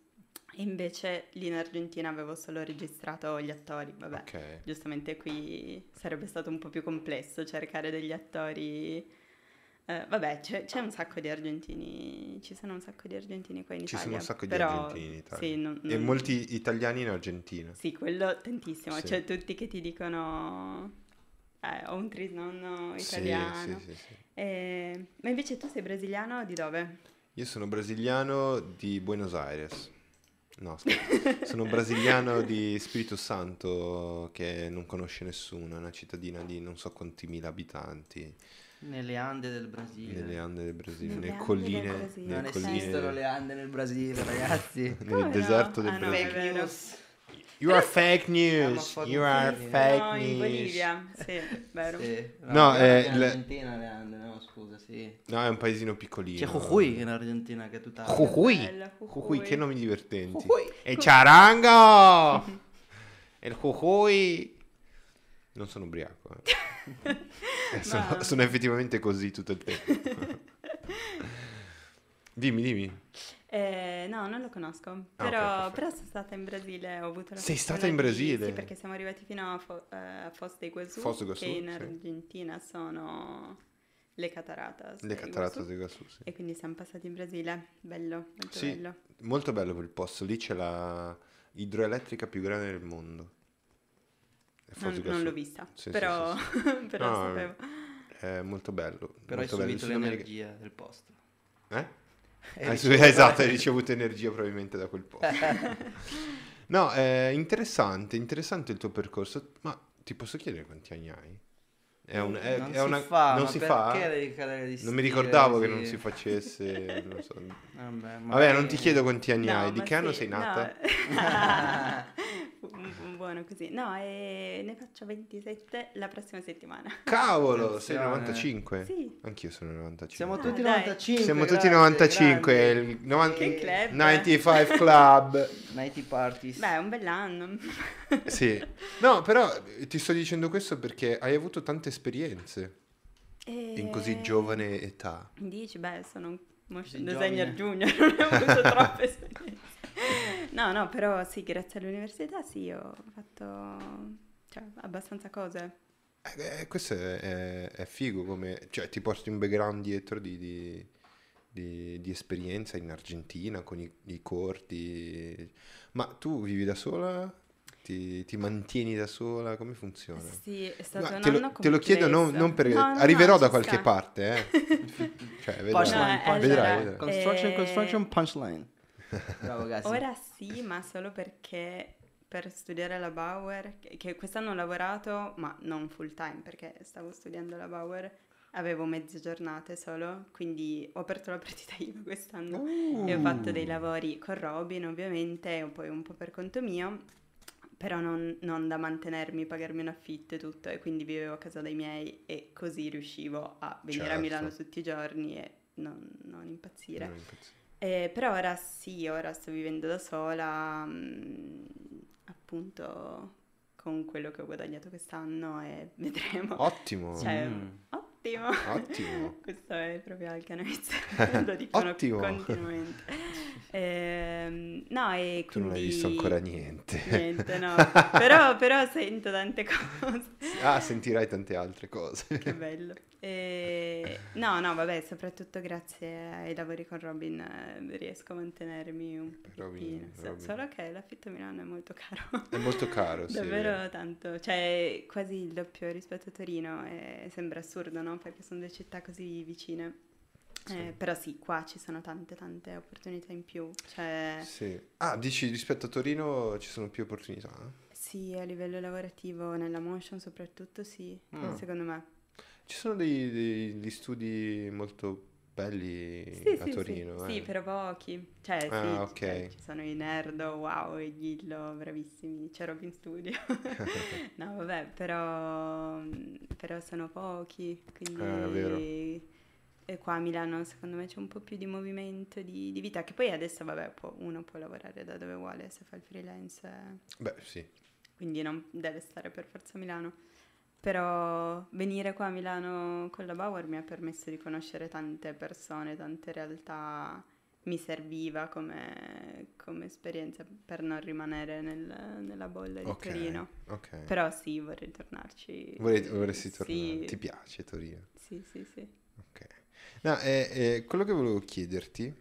E invece lì in Argentina avevo solo registrato gli attori, vabbè. Ok. Giustamente qui sarebbe stato un po' più complesso cercare degli attori. Eh, vabbè, c'è, c'è un sacco di argentini, ci sono un sacco di argentini qua in Ci Italia. sono un sacco di però, argentini in Italia. Sì, non- E non- molti italiani in Argentina. Sì, quello tantissimo. Sì. C'è tutti che ti dicono... Eh, ho un trisnonno italiano. sì, sì, sì. Eh, ma invece tu sei brasiliano di dove? Io sono brasiliano di Buenos Aires. No, sono brasiliano di Spirito Santo che non conosce nessuno, è una cittadina di non so quanti mila abitanti Nelle Ande del Brasile. nelle Ande del Brasile, Nelle nelle colline, del Brasile. nelle Non colline- esistono le Ande nel Brasile, [laughs] ragazzi. nel Come no? deserto del Ah, no, Brasile. è vero. news. You are fake news. You are fake no, in news. Bolivia. Sì, [laughs] vero. Sì. No, eh, in le- Argentina le Ande, no, scusa, sì. No, è un paesino piccolino. C'è Jujuy in Argentina che è tutta... Jujuy. Jujuy, che nomi divertenti. Jujuy. E Charango! [laughs] E il Jujuy! Non sono ubriaco. eh. [laughs] Eh, sono, sono effettivamente così tutto il tempo. [laughs] dimmi, dimmi. Eh, no, non lo conosco, Ah, ok, però, però sono stata in Brasile, ho avuto la Sei stata in di- Brasile? Sì, perché siamo arrivati fino a, Fo- eh, a Foz de Iguazú, Foz de Iguazú, che in sì. Argentina sono le cataratas. Le cataratas di Iguazú, sì. E quindi siamo passati in Brasile, bello, molto Sì. bello. Molto bello quel posto. Lì c'è la idroelettrica più grande del mondo. Non, non l'ho vista, Sì, sì, però, sì, [laughs] però No, sapevo. È molto bello. Però hai molto bello. Il subito Sud America- l'energia del posto. Eh? Hai Hai ricevuto- esatto, hai ricevuto energia probabilmente da quel posto. [laughs] No, è interessante, interessante il tuo percorso, ma ti posso chiedere quanti anni hai? È, un- è- non è si una- fa, non ma si fa? devi cadere di Non mi ricordavo che così? non si facesse, non so. Vabbè, Vabbè, non ti chiedo quanti anni No, hai, di che anno sì, sei no. nata? [laughs] bu- buono così. No, e ne faccio 27 la prossima settimana. Cavolo, sei Attenzione. 95? Sì. Anch'io sono 95. Siamo Ah, tutti dai. 95. Siamo tutti grazie, 95, grandi. il 90 Che club. 95 Club. [laughs] 90 parties. Beh, è un bell'anno. Sì. No, però ti sto dicendo questo perché hai avuto tante esperienze in così E- giovane età. Dici, beh, sono un motion designer giovane. junior, [laughs] non ho avuto [laughs] troppe esperienze. No, no, però sì, grazie all'università sì, ho fatto cioè, abbastanza cose. Eh, eh, questo è, è- è figo come... Cioè, ti porti un background dietro di, di- di- di esperienza in Argentina con i, i corti. Ma tu vivi da sola? Ti, ti mantieni da sola? Come funziona? Sì, è stato Ma un te, lo, te lo chiedo non, non per... No, no, no, arriverò da qualche sta. parte, eh. [laughs] cioè, vedrai. Punchline, No, punchline. vedrai, allora, vedrai. Construction, eh, construction, punchline. [laughs] Bravo ragazzi. Ora sì, ma solo perché per studiare alla Bauer, che quest'anno ho lavorato, ma non full time perché stavo studiando alla Bauer, avevo mezze giornate solo, quindi ho aperto la partita IVA quest'anno e ho fatto Uh. dei lavori con Robin ovviamente, e poi un po' per conto mio, però non, non da mantenermi, pagarmi un affitto e tutto, e quindi vivevo a casa dei miei e così riuscivo a venire a Certo. Milano tutti i giorni e non, non impazzire. Non impazzire. Eh, però ora sì, ora sto vivendo da sola, mm, appunto con quello che ho guadagnato quest'anno e [laughs] vedremo. Ottimo, Cioè, Mm. ottimo. Ottimo. [laughs] Questo è proprio Alcanese, lo dicono Ottimo. continuamente. Ehm, no, e Tu non hai quindi... visto ancora niente. Niente, no. [laughs] però, però sento tante [laughs] cose. Ah, sentirai tante altre cose. Che bello. E- No, no, vabbè, soprattutto grazie ai lavori con Robin eh, riesco a mantenermi un Robin- pochino. So- Robin. Solo che l'affitto a Milano è molto caro. È molto caro, [laughs] sì. Davvero tanto, cioè quasi il doppio rispetto a Torino e sembra assurdo, no? Perché sono due città così vicine. Sì. Eh, però sì, qua ci sono tante tante opportunità in più. Cioè, Sì. Ah, dici rispetto a Torino ci sono più opportunità? sì, a livello lavorativo, nella motion soprattutto, sì, Mm. secondo me. Ci sono dei- dei- degli studi molto belli Sì, a sì, Torino. sì, eh. sì, però pochi. Cioè, sì, Ah, c- cioè, ok. ci sono i Nerdo, wow, e Ghillo, bravissimi. C'è Robin Studio. [laughs] [laughs] no, vabbè, però, però sono pochi, quindi... Ah, è vero. E qua a Milano secondo me c'è un po' più di movimento di, di vita, che poi adesso, vabbè, può- uno può lavorare da dove vuole se fa il freelance, eh, Beh, sì. quindi non deve stare per forza a Milano. Però venire qua a Milano con la Bauer mi ha permesso di conoscere tante persone, tante realtà, mi serviva come, come esperienza per non rimanere nel- nella bolla di Ok, Torino. ok. Però sì, vorrei tornarci. Vorrei- vorresti Sì, tornare? Ti piace Torino? Sì, sì, sì. Ok. No, eh, eh, quello che volevo chiederti,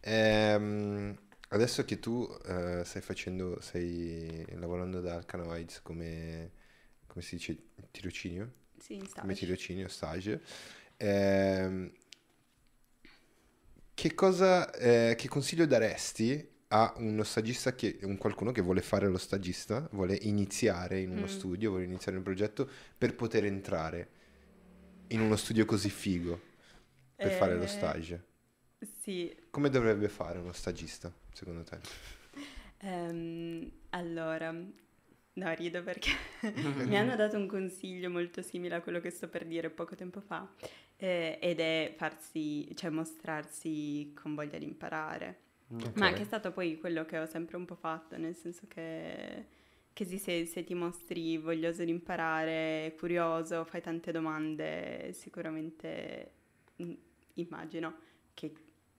ehm, adesso che tu eh, stai facendo, stai lavorando da Alcanoids come, come si dice, tirocinio? Sì, in Come stage. tirocinio, stage, ehm, che cosa, eh, che consiglio daresti a uno stagista che, un qualcuno che vuole fare lo stagista, vuole iniziare in uno Mm. studio, vuole iniziare un progetto per poter entrare in uno studio così figo per fare lo Eh, stage? Sì, Come dovrebbe fare uno stagista, secondo te? Ehm, allora, no, rido perché [laughs] [laughs] mi hanno dato un consiglio molto simile a quello che sto per dire poco tempo fa, eh, ed è farsi, cioè mostrarsi con voglia di imparare. Ma Ok. che è stato poi quello che ho sempre un po' fatto, nel senso che, che se, se ti mostri voglioso di imparare, curioso, fai tante domande, sicuramente mm, immagino che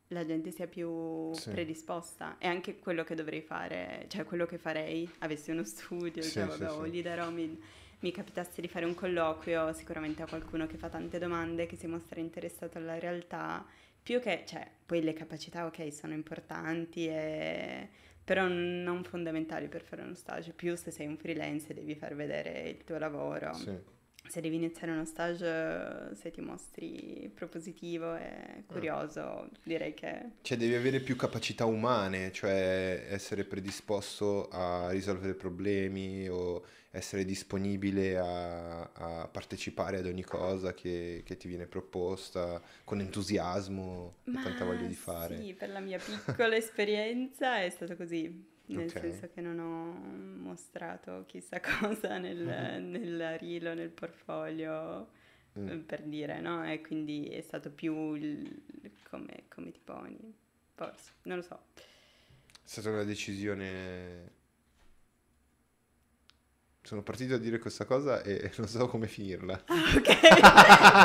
la gente sia più Sì. predisposta. È anche quello che dovrei fare, cioè quello che farei avessi uno studio, Sì, cioè vabbè, o sì. lì da Roma mi, mi capitasse di fare un colloquio, sicuramente a qualcuno che fa tante domande, che si mostra interessato alla realtà, più che, cioè, poi le capacità, ok, sono importanti, e- però non fondamentali per fare uno stage, più se sei un freelance devi far vedere il tuo lavoro. Sì. Se devi iniziare uno stage, se ti mostri propositivo e curioso, direi che... Cioè devi avere più capacità umane, cioè essere predisposto a risolvere problemi o essere disponibile a, a partecipare ad ogni cosa che, che ti viene proposta con entusiasmo e tanta voglia di fare. Sì, per la mia piccola esperienza è stato così. Nel Ok. senso che non ho mostrato chissà [laughs] cosa nel, nel reel o nel portfolio Mm. eh, per dire, no? E quindi è stato più il, come, come ti poni, forse, non lo so. È stata una decisione... Sono partito a dire questa cosa e [laughs] non so come finirla. Ok,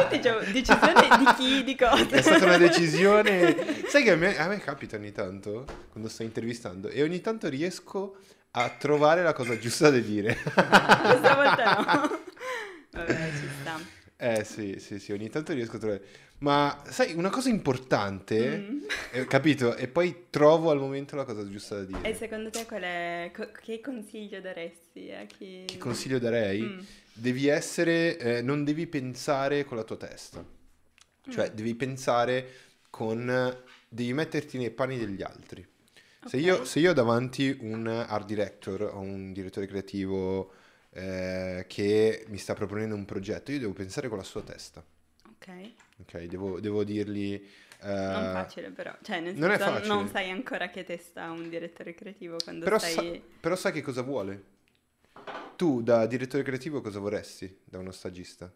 quindi diciamo, decisione di chi, di cosa? È stata una decisione... Sai che a me, a me capita ogni tanto, quando sto intervistando, e ogni tanto riesco a trovare la cosa giusta da dire. [laughs] Questa volta no. Vabbè, ci sta. Eh sì, sì, sì, ogni tanto riesco a trovare... Ma sai, una cosa importante, Mm. eh, capito? E poi trovo al momento la cosa giusta da dire. E secondo te qual è, co- che consiglio daresti a chi... Che consiglio darei? Mm. Devi essere, eh, non devi pensare con la tua testa, cioè Mm. devi pensare con, devi metterti nei panni degli altri. Se, Ok. io, se io ho davanti un art director o un direttore creativo eh, che mi sta proponendo un progetto, io devo pensare con la sua testa, Ok, ok? Devo, devo dirgli... eh, non facile però, cioè nel non è senso facile. non sai ancora che testa ha un direttore creativo quando Però, stai... sa- però sai che cosa vuole? Tu da direttore creativo cosa vorresti da uno stagista?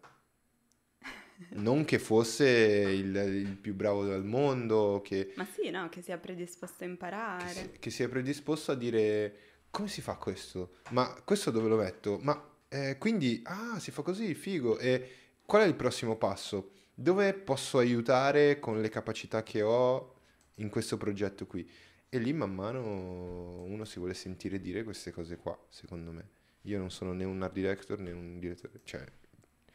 [laughs] Non che fosse il, il più bravo del mondo, che, Ma sì, no, che sia predisposto a che, imparare. si- che sia predisposto a dire come si fa questo? Ma questo dove lo metto? Ma eh, quindi, ah, si fa così, figo. E qual è il prossimo passo? Dove posso aiutare con le capacità che ho in questo progetto qui? E lì man mano uno si vuole sentire dire queste cose qua, secondo me. Io non sono né un art director né un direttore, cioè Eh,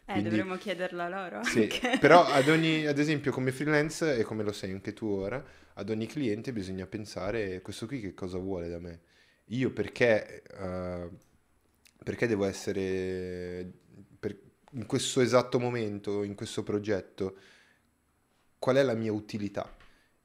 quindi- dovremmo chiederlo a loro sì, [laughs] però ad ogni, ad esempio come freelance, e come lo sei anche tu ora, ad ogni cliente bisogna pensare questo qui che cosa vuole da me. Io perché, eh, perché devo essere per- in questo esatto momento, in questo progetto, qual è la mia utilità?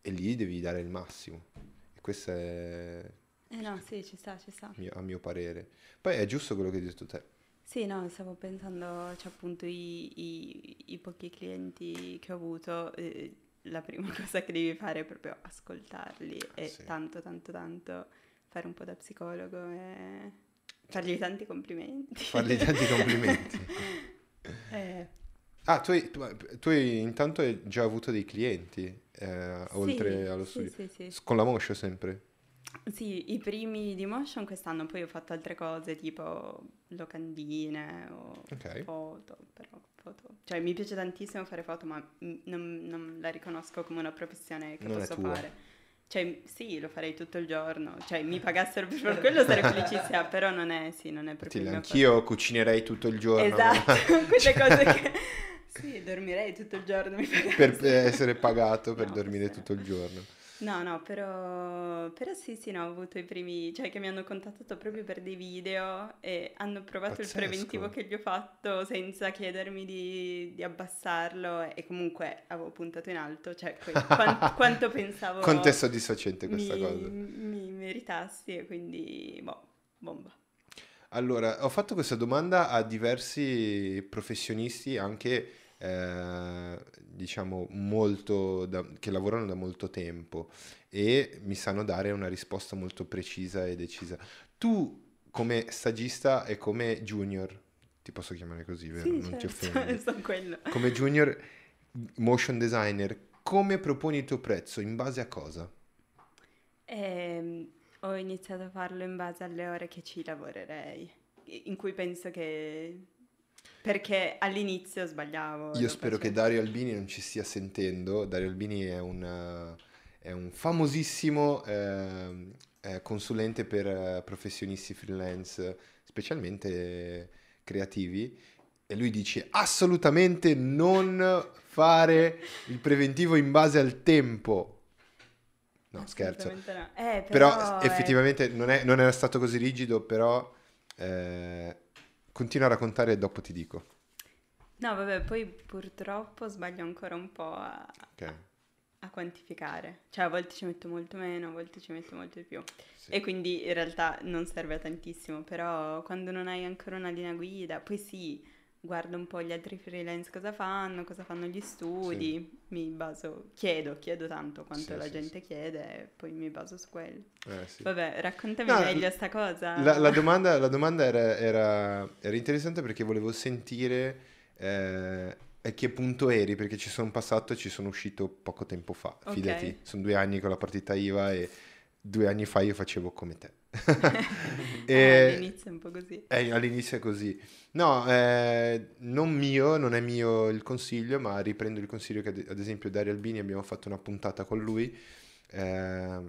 E lì devi dare il massimo. E questo è Eh no, sì, ci sta, ci sta. mio- a mio parere. Poi è giusto quello che hai detto te. Sì, no, stavo pensando, cioè appunto i, i- i pochi clienti che ho avuto, eh, la prima [laughs] cosa che devi fare è proprio ascoltarli e Sì. tanto, tanto, tanto fare un po' da psicologo e fargli tanti complimenti. Fargli tanti [laughs] complimenti. Eh, Ah, tu hai, tu, tu hai intanto hai già avuto dei clienti, eh, oltre sì, allo sì, studio. Sì, sì, S- Con la Moscio sempre. Sì, i primi di motion quest'anno, poi ho fatto altre cose tipo locandine o Ok. foto, però foto. Cioè mi piace tantissimo fare foto, ma non, non la riconosco come una professione che Non posso fare. Cioè sì, lo farei tutto il giorno, cioè mi pagassero per quello sarei felicissima, [laughs] però non è, sì, non è proprio Sì, anch'io cucinerei tutto il giorno. Esatto, [laughs] [laughs] queste cose che... Sì, dormirei tutto il giorno, per essere pagato per No, dormire tutto il giorno. No, no, però, però sì, sì, no, ho avuto i primi, cioè che mi hanno contattato proprio per dei video e hanno provato Pazzesco. il preventivo che gli ho fatto senza chiedermi di, di abbassarlo e comunque avevo puntato in alto, cioè que- quan- [laughs] quanto pensavo Quanto è soddisfacente questa mi, cosa. mi meritassi e quindi, boh, bomba. Allora, ho fatto questa domanda a diversi professionisti, anche eh, diciamo molto da- che lavorano da molto tempo e mi sanno dare una risposta molto precisa e decisa. Tu come stagista e come junior, ti posso chiamare così, vero? Sì, non ti certo, offendi. [laughs] sono quello. Come junior motion designer, come proponi il tuo prezzo? In base a cosa? Ehm, ho iniziato a farlo in base alle ore che ci lavorerei, in cui penso che... Perché all'inizio sbagliavo. Io spero che facevo. Dario Albini non ci stia sentendo. Dario Albini è un, eh, è un famosissimo ehm, eh, consulente per eh, professionisti freelance, specialmente creativi. E lui dice assolutamente non fare il preventivo in base al tempo. No, scherzo. No. Eh, Però però, eh, effettivamente non, è- non era stato così rigido, però eh, continua a raccontare e dopo ti dico. No, vabbè, poi purtroppo sbaglio ancora un po' a, Ok. a quantificare. Cioè, a volte ci metto molto meno, a volte ci metto molto di più. Sì. E quindi in realtà non serve a tantissimo, però quando non hai ancora una linea guida, poi sì, guardo un po' gli altri freelance cosa fanno, cosa fanno gli studi, mi baso, chiedo, chiedo tanto quanto Sì, la sì, gente chiede e poi mi baso su quello. Eh, sì. Vabbè, raccontami No, meglio sta cosa. La, la domanda, la domanda era, era- era interessante perché volevo sentire eh, a che punto eri, perché ci sono passato e ci sono uscito poco tempo fa, Ok. fidati, sono due anni con la partita IVA e due anni fa io facevo come te. [laughs] [laughs] Eh, E- all'inizio è un po' così. eh, all'inizio è così. No, eh, non mio, non è mio il consiglio, ma riprendo il consiglio che ad ad esempio Dario Albini abbiamo fatto una puntata con lui eh,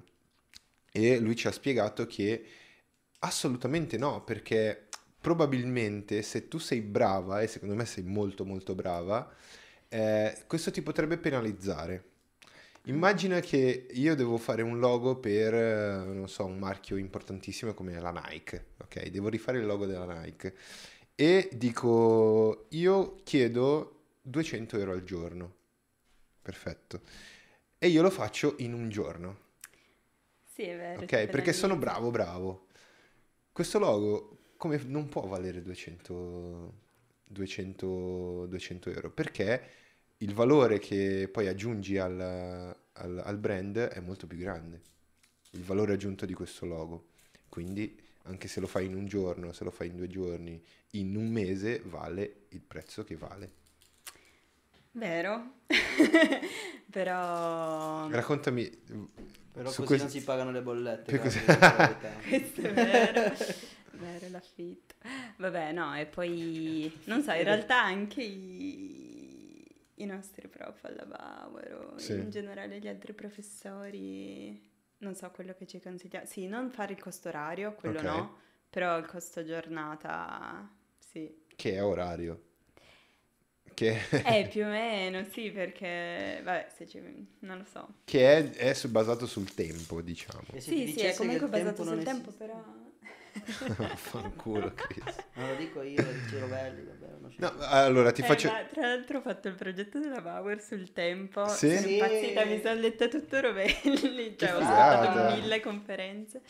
e lui ci ha spiegato che assolutamente no, perché probabilmente se tu sei brava, e secondo me sei molto molto brava, eh, questo ti potrebbe penalizzare. Immagina che io devo fare un logo per, eh, non so, un marchio importantissimo come la Nike, ok? Devo rifare il logo della Nike e dico, io chiedo 200 euro al giorno. Perfetto. E io lo faccio in un giorno, Sì, è vero. ok? Perché sono bravo, bravo. Questo logo come non può valere 200, 200, 200 euro perché il valore che poi aggiungi al, al- al brand è molto più grande. Il valore aggiunto di questo logo. Quindi anche se lo fai in un giorno, se lo fai in due giorni, in un mese vale il prezzo che vale. Vero. [laughs] Però Raccontami Però così questo- non si pagano le bollette. Per cazzo, così- questa è la verità. [laughs] questo è vero. vero l'affitto. Vabbè, no, e poi non so, in realtà anche i, i nostri prof alla Bauer o Sì. in generale gli altri professori, non so quello che ci consiglia. Sì, non fare il costo orario, quello Ok. no, però il costo giornata sì. che è orario. Che, Eh, [laughs] più o meno, sì, perché vabbè, se ci, non lo so. che è, è basato sul tempo, diciamo. Sì, sì, è comunque basato tempo sul non tempo, esiste? però [laughs] Fanculo, Chris. Non lo dico io, lo dice Rovelli, vabbè, No, allora ti Eh, faccio... ma tra l'altro ho fatto il progetto della Bauer sul tempo, Sì? sono Sì. impazzita, mi sono letta tutto Rovelli, cioè ho ascoltato mille conferenze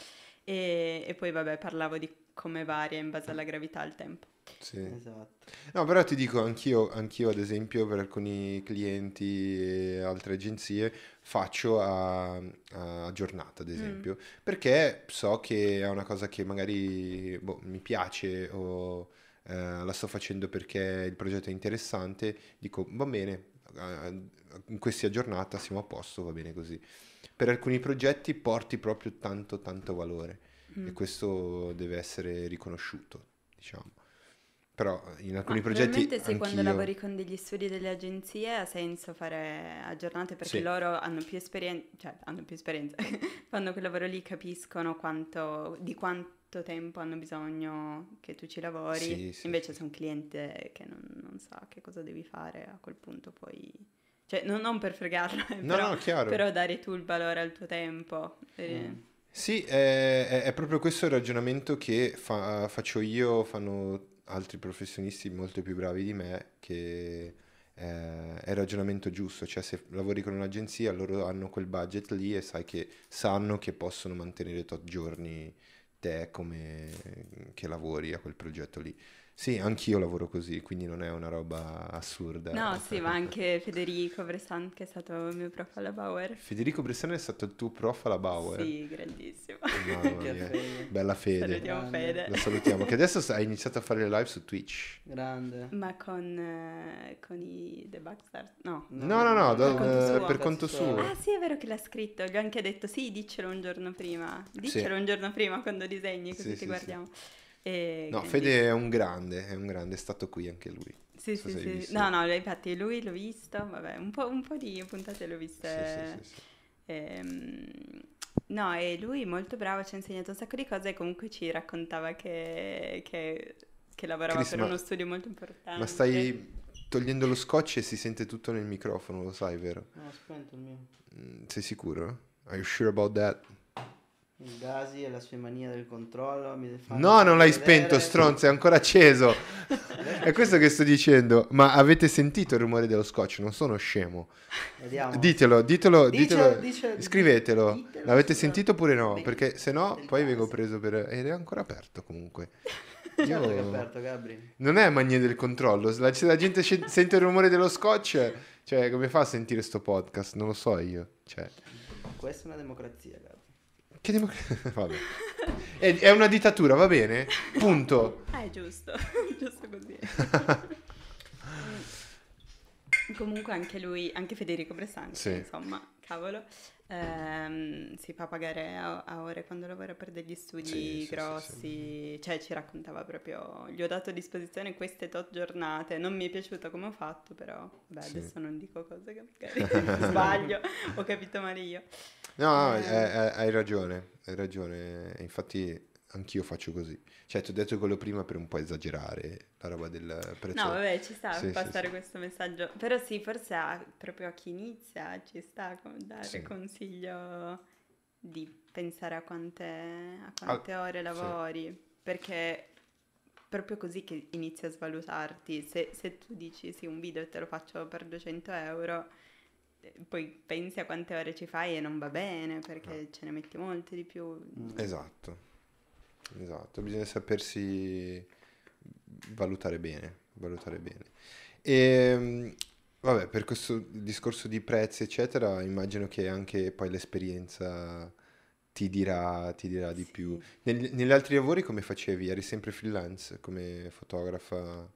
e, e poi vabbè parlavo di come varia in base alla gravità il tempo. Sì. Esatto. No, però ti dico, anch'io, anch'io ad esempio per alcuni clienti e altre agenzie faccio a, a giornata, ad esempio, perché so che è una cosa che magari boh, mi piace o eh, la sto facendo perché il progetto è interessante, dico va bene, in questa giornata siamo a posto, va bene così. Per alcuni progetti porti proprio tanto tanto valore Mm. e questo deve essere riconosciuto, diciamo. Però in alcuni Ma progetti probabilmente se quando anch'io- lavori con degli studi delle agenzie ha senso fare a giornate perché Sì. loro hanno più esperienza, cioè hanno più esperienza, [laughs] fanno quel lavoro lì, capiscono quanto, di quanto tempo hanno bisogno che tu ci lavori, Sì, sì, invece se un cliente che non, non sa che cosa devi fare a quel punto poi... Cioè, non, non per fregarlo, eh, No, però, no, chiaro. però dare tu il valore al tuo tempo. eh, Mm. Sì, è, è- è proprio questo il ragionamento che fa- faccio io, fanno altri professionisti molto più bravi di me, che eh, è il ragionamento giusto, cioè se lavori con un'agenzia loro hanno quel budget lì e sai che sanno che possono mantenere tot giorni te come che lavori a quel progetto lì. Sì, anch'io lavoro così, quindi non è una roba assurda. No, sì, ma anche Federico Bressan, che è stato il mio prof alla Bauer. Federico Bressani è stato il tuo prof alla Bauer. Sì, grandissimo. Mamma mia, fede. bella fede. Salutiamo Grande. Fede. Lo salutiamo, che adesso hai iniziato a fare le live su Twitch. Grande. Ma con, eh, con i The Backstars? No. No, no, no, da- Per conto suo. per conto suo. Ah sì, è vero che l'ha scritto, gli ho anche detto sì, diccelo un giorno prima, diccelo un giorno prima quando disegni così Sì, ti sì, guardiamo. E No, quindi- Fede è un grande, è un grande, è stato qui anche lui. Sì, so sì, sì. visto. No, no, infatti lui l'ho visto, vabbè, un po', un po' di puntate l'ho Sì, viste. sì, sì, sì. Ehm, no, e lui molto bravo, ci ha insegnato un sacco di cose e comunque ci raccontava che, che- che lavorava Chris, per ma- uno studio molto importante. Ma stai togliendo lo scotch e si sente tutto nel microfono, lo sai, vero? No, ho spento il mio. Mm, Sei sicuro? Are you sure about that? Il Gasi e la sua mania del controllo No, non l'hai vedere- spento, stronzo, è ancora acceso. [laughs] È questo che sto dicendo. Ma avete sentito il rumore dello scotch? Non sono scemo. Vediamo. Ditelo, ditelo, Dicelo, ditelo. dicelo, Scrivetelo. ditelo, L'avete sì, sentito oppure no? Vedi, Perché se no poi vengo preso per... Ed è ancora aperto comunque. [laughs] Che è Io... aperto. Non è mania del controllo, se la, se la gente sente il rumore dello scotch, cioè come fa a sentire sto podcast? Non lo so io. Cioè, Questa è una democrazia, Gabri. Che democrazia... [laughs] Vabbè. È, è una dittatura, va bene? Punto. [laughs] Ah, è giusto, [laughs] giusto così. Comunque anche lui, anche Federico Bressante, Sì. insomma, cavolo, ehm, si fa pagare a, a ore quando lavora per degli studi Sì, sì, sì, grossi, cioè ci raccontava proprio, gli ho dato a disposizione queste tot giornate, non mi è piaciuto come ho fatto, però, beh, Sì. adesso non dico cose che [laughs] magari [laughs] sbaglio, ho capito male io. No, no, Eh. eh, eh, hai ragione, hai ragione. Infatti anch'io faccio così. Cioè, ti ho detto quello prima per un po' esagerare la roba del prezzo. No, vabbè, ci sta Sì, sì, passare sì. questo messaggio. Però sì, forse a- proprio a chi inizia ci sta come dare Sì. consiglio di pensare a quante, a quante ore lavori, perché proprio così che inizi a svalutarti. Se, se tu dici sì, un video te lo faccio per 200 euro, eh, poi pensi a quante ore ci fai e non va bene perché ce ne metti molte di più. Esatto, esatto, bisogna sapersi valutare bene, valutare bene. E vabbè, per questo discorso di prezzi, eccetera, immagino che anche poi l'esperienza ti dirà, ti dirà di Sì. più. Negli, negli altri lavori come facevi? Eri sempre freelance come fotografa?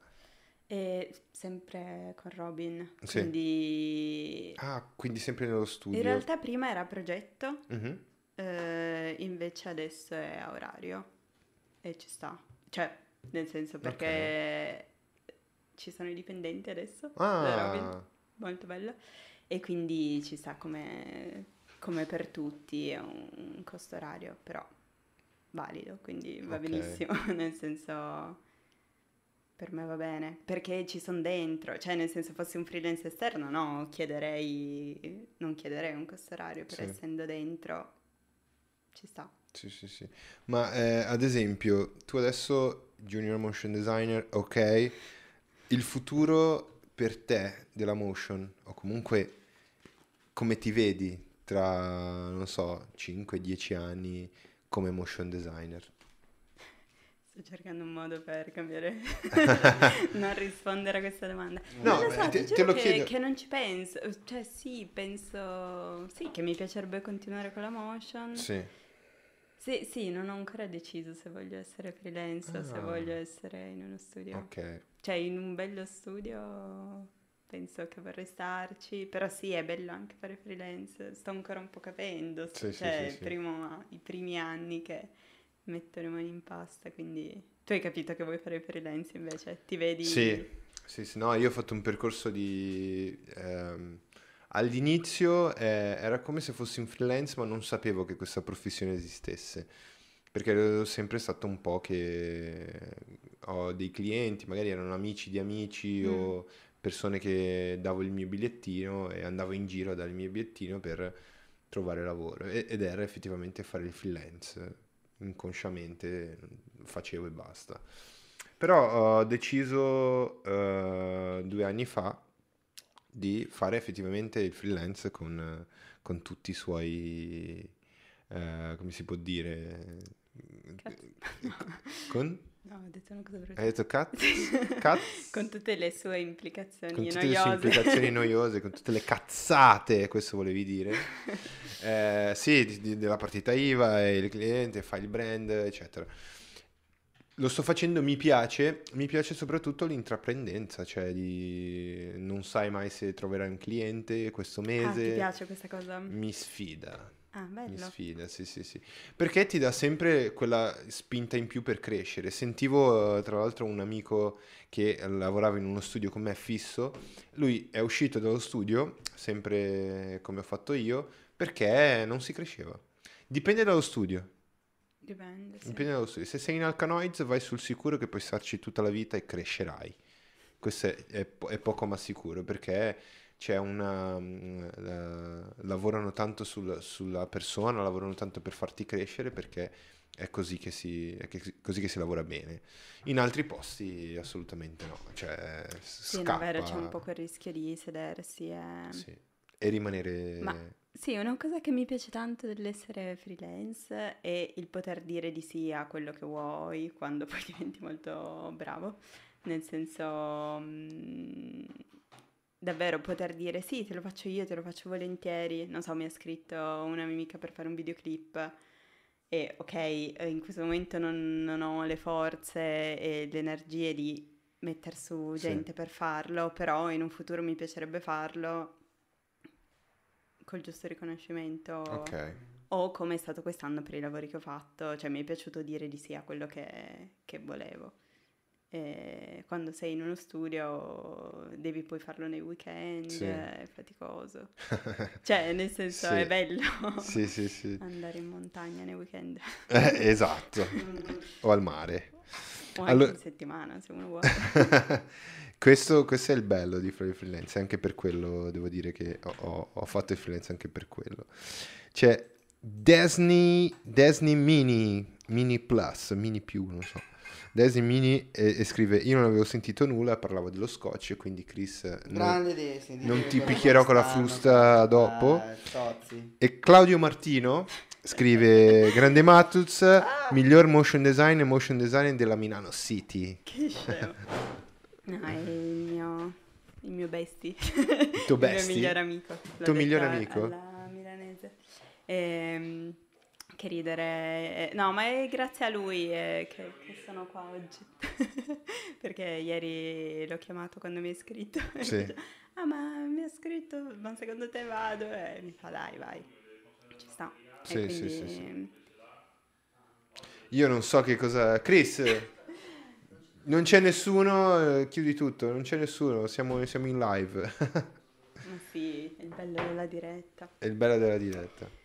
E sempre con Robin, Sì. quindi Ah, quindi sempre nello studio. In realtà prima era progetto, Mhm. eh, invece adesso è a orario e ci sta. Cioè, nel senso perché ci sono i dipendenti adesso Ah, molto bello, e quindi ci sta come, come per tutti, è un costo orario, però valido, quindi va Ok. benissimo, [laughs] nel senso per me va bene, perché ci sono dentro, cioè nel senso fossi un freelance esterno, no, chiederei, non chiederei un costo orario, però Sì. essendo dentro ci sta. Sì, sì, sì. Ma eh, ad esempio, tu adesso junior motion designer, ok, il futuro per te della motion, o comunque come ti vedi tra, non so, 5-10 anni come motion designer? Sto cercando un modo per cambiare, [laughs] non rispondere a questa domanda. No, non lo so, te- ti te lo che, chiedo. che non ci penso, cioè sì, penso, sì, che mi piacerebbe continuare con la motion. Sì. Sì, sì, non ho ancora deciso se voglio essere freelance o se Ah. voglio essere in uno studio. Ok. Cioè, in un bello studio penso che vorrei starci, però sì, è bello anche fare freelance. Sto ancora un po' capendo, Sì, cioè, sì, sì. primo- i primi anni che metto le mani in pasta, quindi... Tu hai capito che vuoi fare freelance invece? Ti vedi... Sì, sì, sì, no, io ho fatto un percorso di... ehm, all'inizio eh, era come se fossi un freelance, ma non sapevo che questa professione esistesse, perché ero sempre stato un po' che ho dei clienti, magari erano amici di amici Mm. o persone che davo il mio bigliettino e andavo in giro a dare il mio bigliettino per trovare lavoro E- ed era effettivamente fare il freelance, inconsciamente facevo e basta. Però ho deciso eh, due anni fa di fare effettivamente il freelance con, con tutti i suoi, eh, come si può dire, Cazzo. [laughs] con? No, ho detto una cosa brutta. Hai detto cazzo? [laughs] Cazzo? Con tutte le sue implicazioni con tutte le sue noiose. implicazioni [laughs] noiose, con tutte le cazzate, questo volevi dire. Eh, sì, di- di- della partita IVA, e il cliente, fai il brand, eccetera. Lo sto facendo, mi piace, mi piace soprattutto l'intraprendenza, cioè di non sai mai se troverai un cliente questo Ah, mese. ti piace questa cosa? Mi sfida, Ah, mi bello. sfida, sì, sì, sì. Perché ti dà sempre quella spinta in più per crescere. Sentivo eh, tra l'altro un amico che lavorava in uno studio con me fisso, lui è uscito dallo studio, sempre come ho fatto io, perché non si cresceva. Dipende dallo studio, Dipende, sì. dipende dallo studio. Se sei in Alcanoids vai sul sicuro che puoi starci tutta la vita e crescerai. Questo è, è è poco ma sicuro perché c'è una... mm, la- lavorano tanto sul- sulla persona, lavorano tanto per farti crescere perché è così che si, è che- così che si lavora bene. In altri posti assolutamente no, cioè Sì, scappa. vero, c'è un po' quel rischio di sedersi e... Sì. e rimanere... Ma sì, una cosa che mi piace tanto dell'essere freelance è il poter dire di sì a quello che vuoi quando [laughs] poi diventi molto bravo. Nel senso, mm, davvero poter dire sì, te lo faccio io, te lo faccio volentieri. Non so, mi ha scritto una mia amica per fare un videoclip e ok, eh, in questo momento non, non ho le forze e le energie di mettere su Sì. gente per farlo, però in un futuro mi piacerebbe farlo col giusto riconoscimento Ok, o come è stato quest'anno per i lavori che ho fatto, cioè mi è piaciuto dire di sì a quello che, che volevo. E quando sei in uno studio devi poi farlo nei weekend, Sì. è faticoso. [laughs] Cioè, nel senso, Sì. è bello sì, sì, sì. andare in montagna nei weekend Eh, esatto, [laughs] o al mare. O anche Allora- in settimana, se uno vuole. [laughs] questo, questo è il bello di fare il freelance, anche per quello devo dire che ho, ho- fatto il freelance anche per quello. C'è Disney, Disney Mini, Mini Plus, Mini più, non so. Disney Mini e, e scrive, io non avevo sentito nulla, parlavo dello scotch, e quindi Chris... eh, non- Disney. non ti picchierò con la frusta eh, dopo. Tozzi. E Claudio Martino scrive, [laughs] grande Matuz, miglior motion design e motion design della Milano City. che scemo. No, [laughs] è il mio, il mio bestie. tuo [laughs] Il bestie? mio migliore amico. L'ho Tuo migliore amico? Alla milanese. Ehm, che ridere. eh, No, ma è grazie a lui eh, che, che sono qua oggi. [laughs] Perché ieri l'ho chiamato quando mi ha iscritto. E [laughs] Sì. dice, ah, ma mi ha scritto, ma secondo te vado? E mi fa, dai, vai. Ci sta. Sì, e sì, quindi... sì, sì. Io non so che cosa... Chris, non c'è nessuno, eh, chiudi tutto, non c'è nessuno, siamo, siamo in live. [laughs] Ma sì, è il bello della diretta. è il bello della diretta.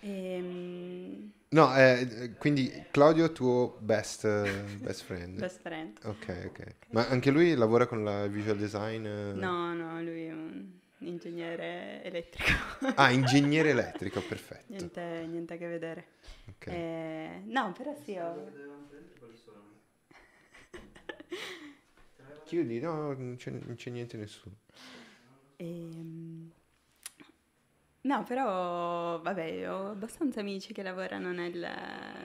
Ehm, No, eh, quindi Claudio tuo best, eh, best friend. [laughs] best friend. Ok, ok. Ma anche lui lavora con la visual design? eh? No, no, lui è un ingegnere elettrico. Ah, [laughs] ingegnere elettrico, perfetto. niente, niente a che vedere. Ok. Eh, no, però sì, ho... Chiudi, no, non c'è, non c'è niente nessuno. ehm, no, però, vabbè, ho abbastanza amici che lavorano nel-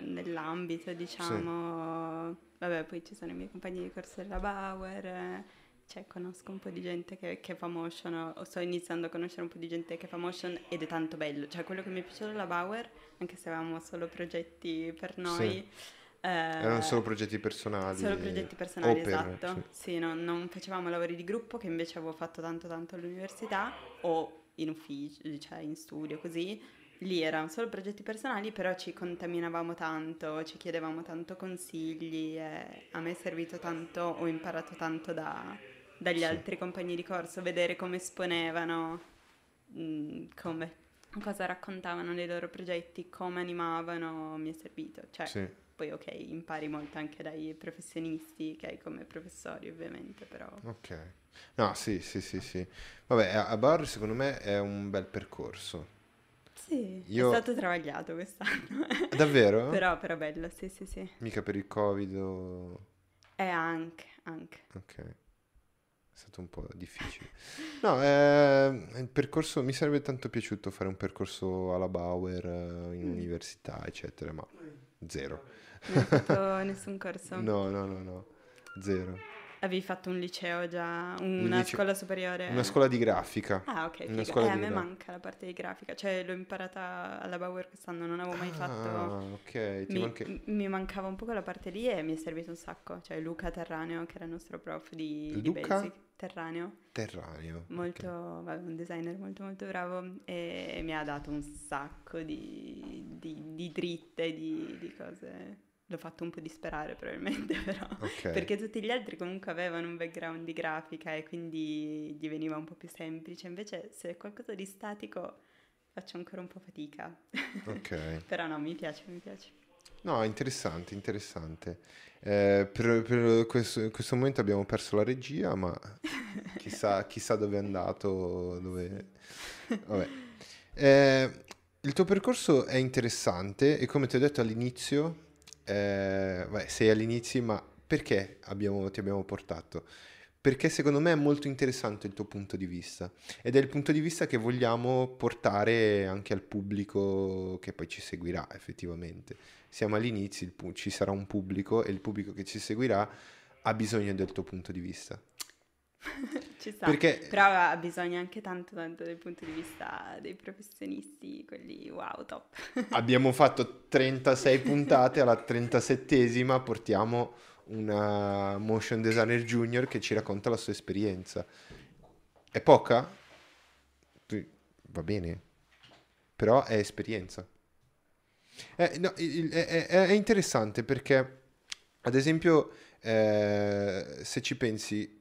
nell'ambito, diciamo. Vabbè, poi ci sono i miei compagni di corso della Bauer. Cioè, conosco un po' di gente che, che fa motion, o sto iniziando a conoscere un po' di gente che fa motion ed è tanto bello. Cioè, quello che mi è piaciuto della Bauer, anche se avevamo solo progetti per noi, eh, Erano solo progetti personali. Solo progetti personali, o per- esatto. Sì, no- non facevamo lavori di gruppo che invece avevo fatto tanto tanto all'università o in ufficio, cioè in studio così. Lì erano solo progetti personali, però ci contaminavamo tanto, ci chiedevamo tanto consigli e a me è servito tanto, ho imparato tanto da- dagli Sì. altri compagni di corso, vedere come esponevano, mh, come, cosa raccontavano dei loro progetti, come animavano, mi è servito. Cioè, Sì. Poi ok, impari molto anche dai professionisti che hai come professori ovviamente, però... Ok. No, sì, sì, sì, sì. Vabbè, a Bar secondo me è un bel percorso. Sì, Io- è stato travagliato quest'anno. [laughs] Davvero? [laughs] però, però bello, sì, sì, sì. Mica per il Covid o... E anche, anche. Ok. È stato un po' difficile. No, eh, il percorso... Mi sarebbe tanto piaciuto fare un percorso alla Bauer eh, in Mm. università, eccetera, ma zero. Non hai fatto nessun corso? No, no, no, no. Zero. Avevi fatto un liceo già, Un una lice- scuola superiore? Una scuola di grafica. Ah, ok, una figa. Eh, a di me gra- manca la parte di grafica, cioè l'ho imparata alla Bauer quest'anno, non avevo mai fatto... Ah, ok. Mi, manca- mi mancava un po' quella parte lì e mi è servito un sacco. Cioè Luca Terraneo, che era il nostro prof di, di Luca? Basic. Terraneo, Terraneo. molto, ok. vabbè, un designer molto molto bravo e mi ha dato un sacco di, di- di dritte, di, di cose. L'ho fatto un po' disperare probabilmente [laughs] però. Ok. Perché tutti gli altri comunque avevano un background di grafica e quindi gli veniva un po' più semplice. Invece se è qualcosa di statico faccio ancora un po' fatica. Ok. [laughs] però no, mi piace, mi piace. No, interessante, interessante. Eh, per, per questo, in questo momento abbiamo perso la regia, ma [laughs] chissà, chissà dove è andato, dove... Vabbè. Eh, il tuo percorso è interessante e come ti ho detto all'inizio, eh, beh, sei all'inizio, ma perché abbiamo- ti abbiamo portato? perché secondo me è molto interessante il tuo punto di vista ed è il punto di vista che vogliamo portare anche al pubblico che poi ci seguirà effettivamente. Siamo all'inizio, pu- ci sarà un pubblico e il pubblico che ci seguirà ha bisogno del tuo punto di vista. [laughs] Ci sta. Perché Però ha bisogno anche tanto, tanto dal punto di vista dei professionisti, quelli wow, top. [laughs] abbiamo fatto 36 puntate, alla 37esima portiamo una motion designer junior che ci racconta la sua esperienza. È poca? Va bene, però è esperienza. Eh, no, il- il- è, è- è interessante perché, ad esempio, eh, se ci pensi,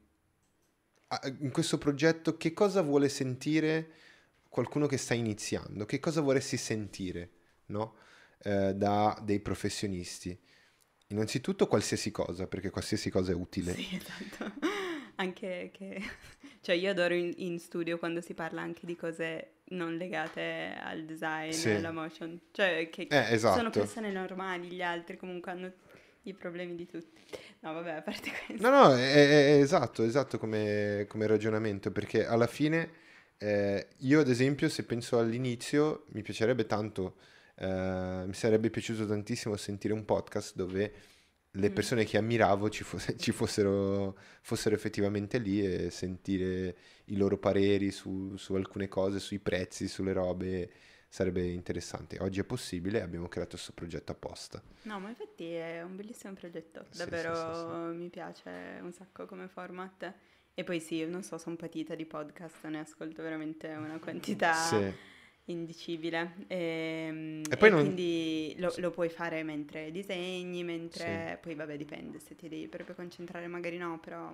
in questo progetto, che cosa vuole sentire qualcuno che sta iniziando? Che cosa vorresti sentire, no? Eh, da dei professionisti? Innanzitutto qualsiasi cosa, perché qualsiasi cosa è utile. Sì, esatto. [laughs] Anche che... [laughs] Cioè io adoro in, in studio quando si parla anche di cose non legate al design, Sì. alla motion. Cioè che Eh, esatto. sono persone normali, gli altri comunque hanno i problemi di tutti. No, vabbè, a parte questo. No, no, è, è- esatto, esatto come, come ragionamento, perché alla fine eh, io ad esempio se penso all'inizio mi piacerebbe tanto, eh, mi sarebbe piaciuto tantissimo sentire un podcast dove le Mm. persone che ammiravo ci, fosse- [laughs] ci fossero, fossero effettivamente lì e sentire i loro pareri su, su alcune cose, sui prezzi, sulle robe, sarebbe interessante. Oggi è possibile, abbiamo creato questo progetto apposta. No, ma infatti è un bellissimo progetto, Sì, davvero sì, sì, mi piace un sacco come format. E poi sì, non so, sono patita di podcast, ne ascolto veramente una [laughs] quantità indicibile. Ehm, E poi non- quindi lo, lo puoi fare mentre disegni, mentre... Poi vabbè, dipende, se ti devi proprio concentrare magari no, però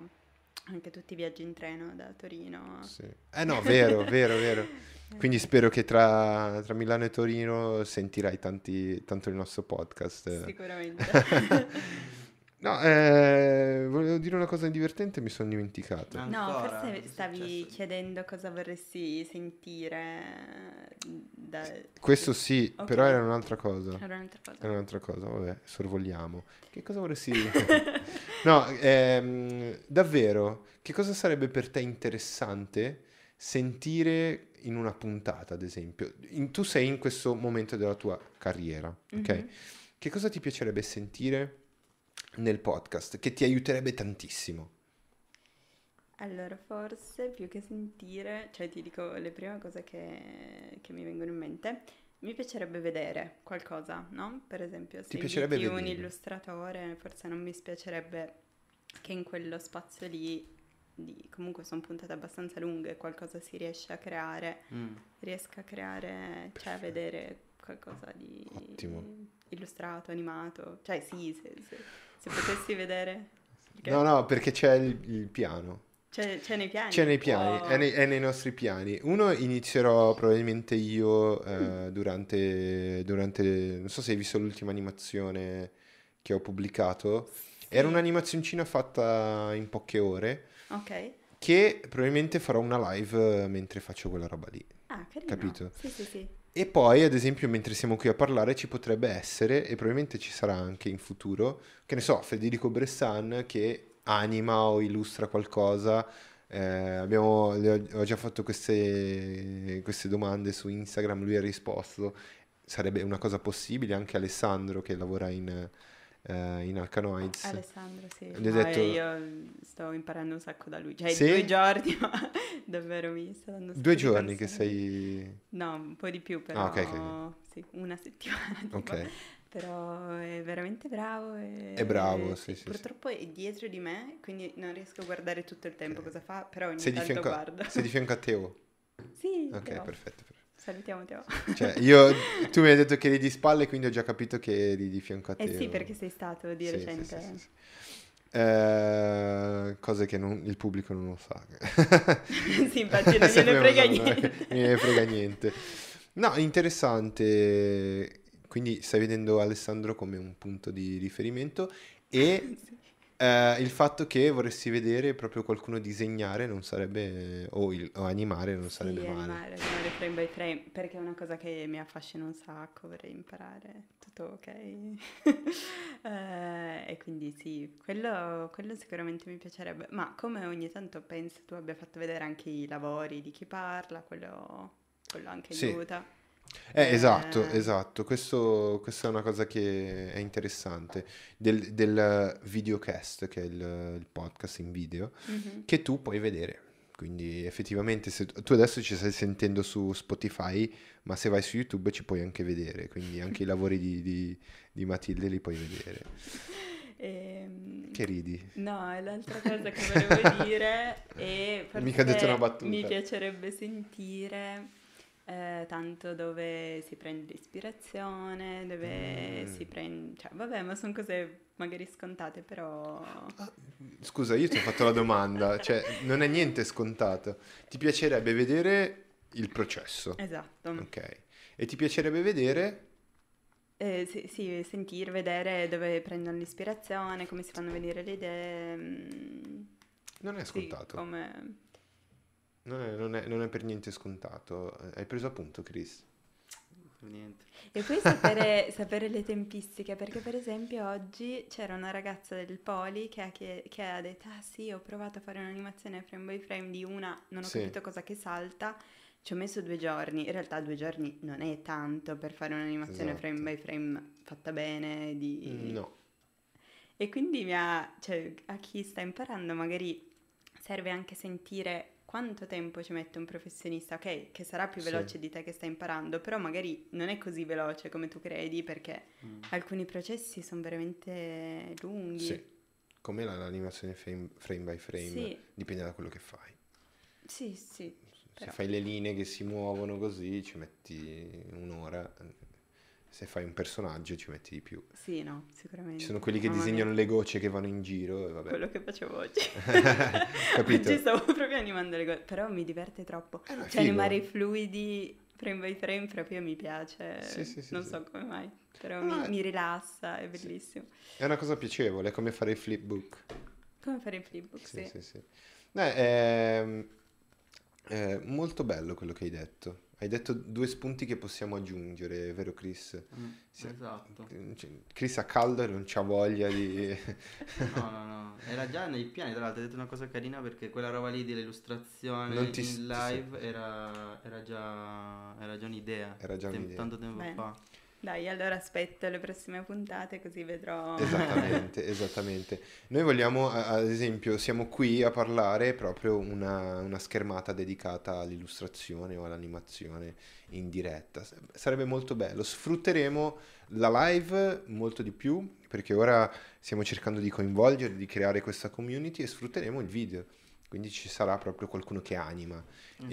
anche tutti i viaggi in treno da Torino. Sì. Eh no, vero, vero, vero. [laughs] Quindi spero che tra, tra Milano e Torino sentirai tanti, tanto il nostro podcast. Sicuramente. [laughs] No, eh, volevo dire una cosa divertente mi sono dimenticato. Ah. No, Ancora? forse stavi successo? chiedendo cosa vorresti sentire da... Questo sì, Ok. però era un'altra cosa. Era un'altra cosa. Era un'altra cosa, vabbè, sorvoliamo. Che cosa vorresti dire? [laughs] No, ehm, davvero, che cosa sarebbe per te interessante sentire in una puntata, ad esempio? In- tu sei in questo momento della tua carriera, ok? Mhm. Che cosa ti piacerebbe sentire nel podcast che ti aiuterebbe tantissimo? Allora, forse più che sentire, cioè ti dico le prime cose che, che mi vengono in mente, mi piacerebbe vedere qualcosa, no? Per esempio, se Ti piacerebbe inviti un illustratore, forse non mi spiacerebbe che in quello spazio lì, di- comunque sono puntate abbastanza lunghe, qualcosa si riesce a creare, Mm. riesca a creare, cioè a vedere qualcosa di Ottimo. illustrato, animato, cioè sì, se, se- se potessi vedere... perché No, no, perché c'è il, il piano. C'è, c'è nei piani. C'è nei piani, Wow. è nei, è nei nostri piani. Uno inizierò probabilmente io eh, durante, durante, non so se hai visto l'ultima animazione che ho pubblicato. Era un'animazioncina fatta in poche ore Ok. che probabilmente farò una live eh, mentre faccio quella roba lì. Ah, carino. Capito? Sì, sì, sì. E poi, ad esempio, mentre siamo qui a parlare, ci potrebbe essere, e probabilmente ci sarà anche in futuro, che ne so, Federico Bressan che anima o illustra qualcosa. Eh, abbiamo, ho già fatto queste, queste domande su Instagram, lui ha risposto. Sarebbe una cosa possibile, anche Alessandro che lavora in, eh, in Alcanoids. Alessandro, sì. Gli ho detto- io sto imparando un sacco da lui. Cioè, Sì? due giorni, [laughs] ma davvero mi sta dando Due giorni che sei... No, un po' di più, però... Ah, ok, ok. Sì, una settimana. [laughs] tipo. Ok. Però è veramente bravo. E... È bravo, sì, sì, sì. Purtroppo è dietro di me, quindi non riesco a guardare tutto il tempo cosa fa, però ogni Sei tanto fianco, guardo. sei di fianco a Teo. Sì, Ok, Teo. perfetto. perfetto. Salutiamo Teo. Cioè, io, tu mi hai detto che eri di spalle, quindi ho già capito che eri di fianco a te. Eh sì, perché sei stato di Sì, recente. sì, sì, sì. Eh, cose che non- il pubblico non lo sa. [laughs] sì, infatti non [laughs] gliene frega niente. Gliene frega niente. No, interessante. Quindi stai vedendo Alessandro come un punto di riferimento e [laughs] Sì. Eh, il fatto che vorresti vedere proprio qualcuno disegnare non sarebbe, o, il- o animare non sarebbe Sì, male. animare, animare frame by frame, perché è una cosa che mi affascina un sacco, vorrei imparare, tutto ok. [laughs] Eh, e quindi sì, quello, quello sicuramente mi piacerebbe, ma come ogni tanto penso tu abbia fatto vedere anche i lavori di chi parla, quello, quello anche Sì. aiuta. Eh, esatto, Eh, esatto, questo, questa è una cosa che è interessante del, del videocast, che è il, il podcast in video, mhm. che tu puoi vedere. Quindi effettivamente se tu adesso ci stai sentendo su Spotify, ma se vai su YouTube ci puoi anche vedere, quindi anche i [laughs] lavori di, di- di Matilde li puoi vedere. [laughs] Ehm, Che ridi? No, e l'altra cosa che volevo dire è forse [laughs] Mica detto una battuta. mi piacerebbe sentire eh, tanto dove si prende l'ispirazione, dove Mm. si prende... Cioè, vabbè, ma sono cose magari scontate, però... Scusa, io ti ho fatto la domanda, cioè non è niente scontato. Ti piacerebbe vedere il processo, Esatto. ok? E ti piacerebbe vedere Eh, sì, sì, sentire, vedere dove prendono l'ispirazione, come si fanno venire le idee. mm, Non è sì, scontato, come... non, è, non è- non è per niente scontato. Hai preso appunto, Chris. Niente. E poi sapere, [laughs] sapere le tempistiche, perché per esempio oggi c'era una ragazza del Poli che ha, chie- che ha detto, ah sì, ho provato a fare un'animazione frame by frame di una, non ho Sì. capito cosa che salta, ci ho messo due giorni, in realtà due giorni non è tanto per fare un'animazione Esatto. frame by frame fatta bene, di... No, E quindi mi ha, cioè, a chi sta imparando magari serve anche sentire quanto tempo ci mette un professionista, ok, che sarà più Sì. veloce di te che sta imparando, però magari non è così veloce come tu credi perché Mm. alcuni processi sono veramente lunghi. sì. Come la- l'animazione frame, frame by frame, Sì. dipende da quello che fai. Sì, sì. Se Però- fai le linee che si muovono così ci metti un'ora, se fai un personaggio ci metti di più. Sì, no, sicuramente. Ci sono quelli che Mamma mia, disegnano le gocce che vanno in giro e vabbè. Quello che facevo oggi. [laughs] Capito? Oggi stavo proprio animando le cose, però mi diverte troppo. Eh, Cioè, figo. animare i fluidi frame by frame proprio mi piace. Sì, sì, sì, non sì. so come mai, però No, mi, mi rilassa, è bellissimo. È una cosa piacevole, è come fare il flipbook. Come fare il flipbook, Sì, sì. sì, sì. È, è molto bello quello che hai detto. Hai detto due spunti che possiamo aggiungere, vero Chris? Mm, Sì. Esatto. Cioè, Chris ha caldo e non c'ha voglia di... [laughs] [laughs] No, no, no. Era già nei piani, tra l'altro, hai detto una cosa carina perché quella roba lì dell'illustrazione Non ti- in ti- live era, era già, era già un'idea. Era già Tem- un'idea. Tanto tempo Bene. fa. Dai, allora aspetto le prossime puntate così vedrò. Esattamente, [laughs] esattamente. Noi vogliamo, ad esempio, siamo qui a parlare proprio una, una schermata dedicata all'illustrazione o all'animazione in diretta. Sarebbe molto bello. Sfrutteremo la live molto di più perché ora stiamo cercando di coinvolgere, di creare questa community e sfrutteremo il video. Quindi ci sarà proprio qualcuno che anima. Esatto,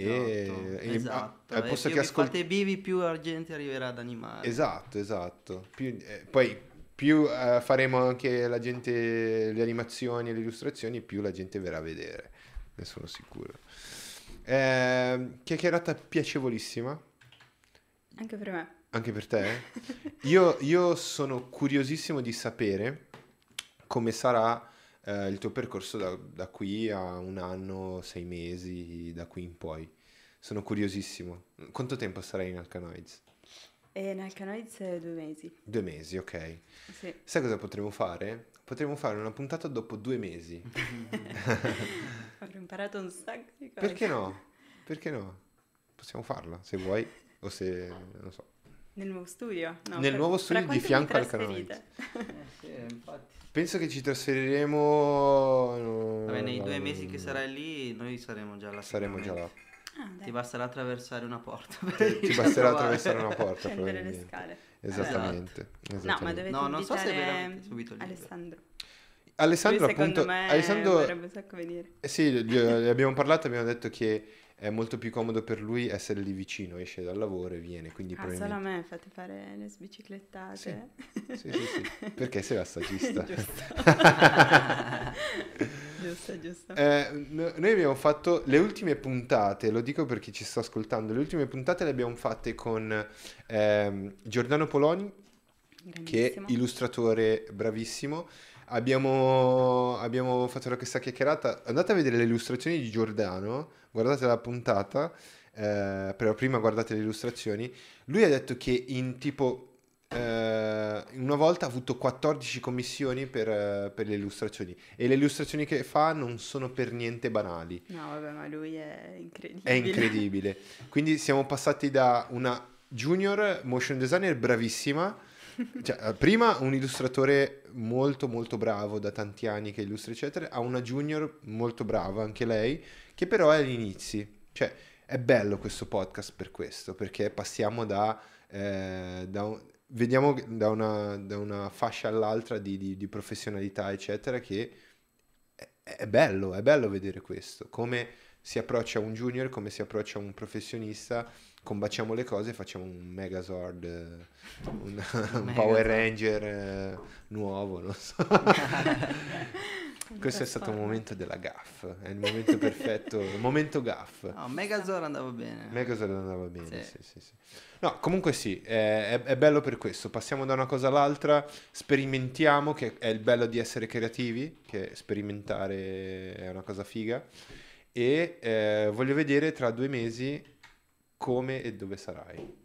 e- esatto. al E posto più che ascol- fate vivi, più la gente arriverà ad animare. Esatto, esatto. Più- eh, poi più eh, faremo anche la gente le animazioni e le illustrazioni, più la gente verrà a vedere, ne sono sicuro. Eh, chiacchierata piacevolissima, Anche per me. anche per te. [laughs] Io, io sono curiosissimo di sapere come sarà eh, il tuo percorso da, da qui a un anno, sei mesi, da qui in poi. Sono curiosissimo. Quanto tempo sarai in Alcanoids? E in Alcanoids eh, due mesi. Due mesi, ok. Sì. Sai cosa potremmo fare? Potremmo fare una puntata dopo due mesi. [laughs] Avrò imparato un sacco di cose. Perché no? Perché no? Possiamo farla, se vuoi, o se... non so. Nel nuovo studio? No, Nel fra- nuovo studio di fianco al trasferite? Eh, sì, infatti. Penso che ci trasferiremo... no, Vabbè, nei no, due mesi che sarai lì, noi saremo già là. Saremo già là. Ah. Ti basterà attraversare una porta. per Ti a basterà trovare. [laughs] attraversare una porta, Scendere le scale. Esattamente. No, ma esattamente. dovete No, non so se veramente subito lì. Alessandro. Alessandro, Lui, appunto... me Alessandro... vorrebbe un sacco venire. Eh sì, gli- ne abbiamo parlato, abbiamo detto che è molto più comodo per lui essere lì vicino, esce dal lavoro e viene, quindi Ah, solo a probabilmente... me fate fare le sbiciclettate. Sì, sì, sì, perché sei la stagista. giusto, giusto. Eh, no- noi abbiamo fatto le ultime puntate, lo dico per chi ci sta ascoltando, le ultime puntate le abbiamo fatte con ehm, Giordano Poloni, che è illustratore bravissimo. Abbiamo, abbiamo fatto questa chiacchierata. Andate a vedere le illustrazioni di Giordano, guardate la puntata, eh, però prima guardate le illustrazioni. Lui ha detto che in tipo eh, una volta ha avuto 14 commissioni per, eh, per, le illustrazioni e le illustrazioni che fa non sono per niente banali. No, vabbè, ma lui è incredibile. È incredibile. Quindi siamo passati da una junior motion designer bravissima, cioè, eh, prima un illustratore molto molto bravo da tanti anni che illustra eccetera, a una junior molto brava anche lei, che però è agli inizi. Cioè, è bello questo podcast per questo, perché passiamo da, eh, da un, vediamo da una, da una fascia all'altra di, di, di, professionalità, eccetera, che è, è, bello, è bello vedere questo, come si approccia un junior, come si approccia un professionista, combaciamo le cose e facciamo un Megazord, un, un [laughs] Power Ranger eh, nuovo, non so. [laughs] Questo è stato un momento della gaff, è il momento perfetto, il momento gaff. No, Megazord andava bene. Megazord andava bene, sì, sì, sì. sì. No, comunque sì, è, è, bello per questo, passiamo da una cosa all'altra, sperimentiamo, che è il bello di essere creativi, che sperimentare è una cosa figa, e eh, voglio vedere tra due mesi come e dove sarai.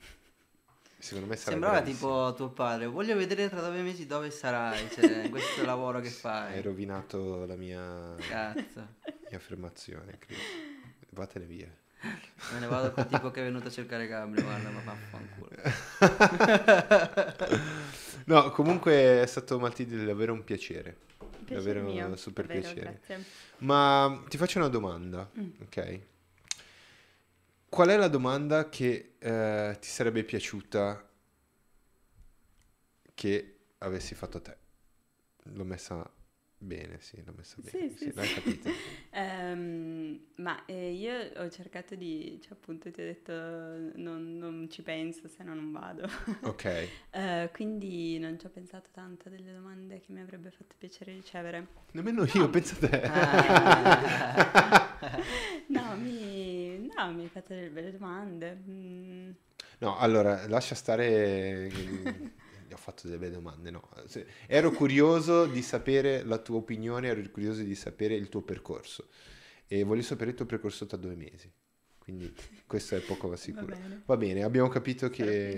Secondo me sarai Sembrava bravissimo. tipo tuo padre. Voglio vedere tra due mesi dove sarai. Cioè, [laughs] questo lavoro che fai. Hai rovinato la mia, Cazzo. mia affermazione, Chris. Vatene via. Me ne vado col tipo che è venuto a cercare Gabri. Guarda, ma vaffanculo. [laughs] no, comunque è stato Maltidi davvero un piacere. Piacere davvero mio, super davvero, piacere. grazie. Ma ti faccio una domanda, Mm. ok? Qual è la domanda che eh, ti sarebbe piaciuta che avessi fatto a te? L'ho messa bene, sì, l'ho messa bene, Sì, sì, sì, l'hai capito. [laughs] Ehm, ma eh, io ho cercato di, cioè appunto ti ho detto non, non ci penso se no non vado. Ok, [laughs] Eh, quindi non ci ho pensato tanto delle domande che mi avrebbe fatto piacere ricevere. nemmeno io, penso a te. Ah. [laughs] No, mi, no, mi hai fatto delle belle domande. Mm, No, allora, lascia stare... Gli ho fatto delle domande, no. Se- Ero curioso di sapere la tua opinione, ero curioso di sapere il tuo percorso. E voglio sapere il tuo percorso tra due mesi. Quindi questo è poco ma sicuro. bene. Va bene, abbiamo capito che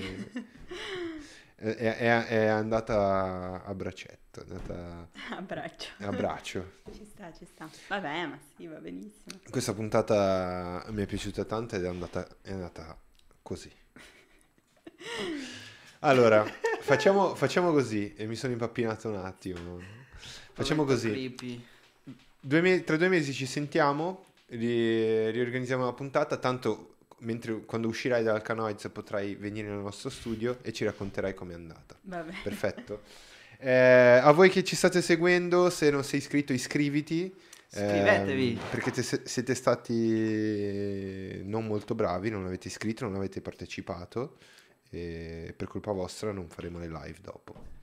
è, è- è andata a braccetto, è andata [laughs] abbraccio. a braccio. Ci sta, ci sta. Vabbè, ma sì, va benissimo. Questa puntata mi è piaciuta tanto ed è andata, è andata così. [laughs] Allora, facciamo, facciamo così, e mi sono impappinato un attimo. Facciamo così, creepy. Due me- tra due mesi ci sentiamo, ri- riorganizziamo la puntata, tanto mentre, quando uscirai dal Canoids potrai venire nel nostro studio e ci racconterai com'è andata. Vabbè. Perfetto. Eh, a voi che ci state seguendo, se non sei iscritto iscriviti. Iscrivetevi. ehm, perché te- siete stati non molto bravi, non avete iscritto, non avete partecipato e per colpa vostra non faremo le live dopo.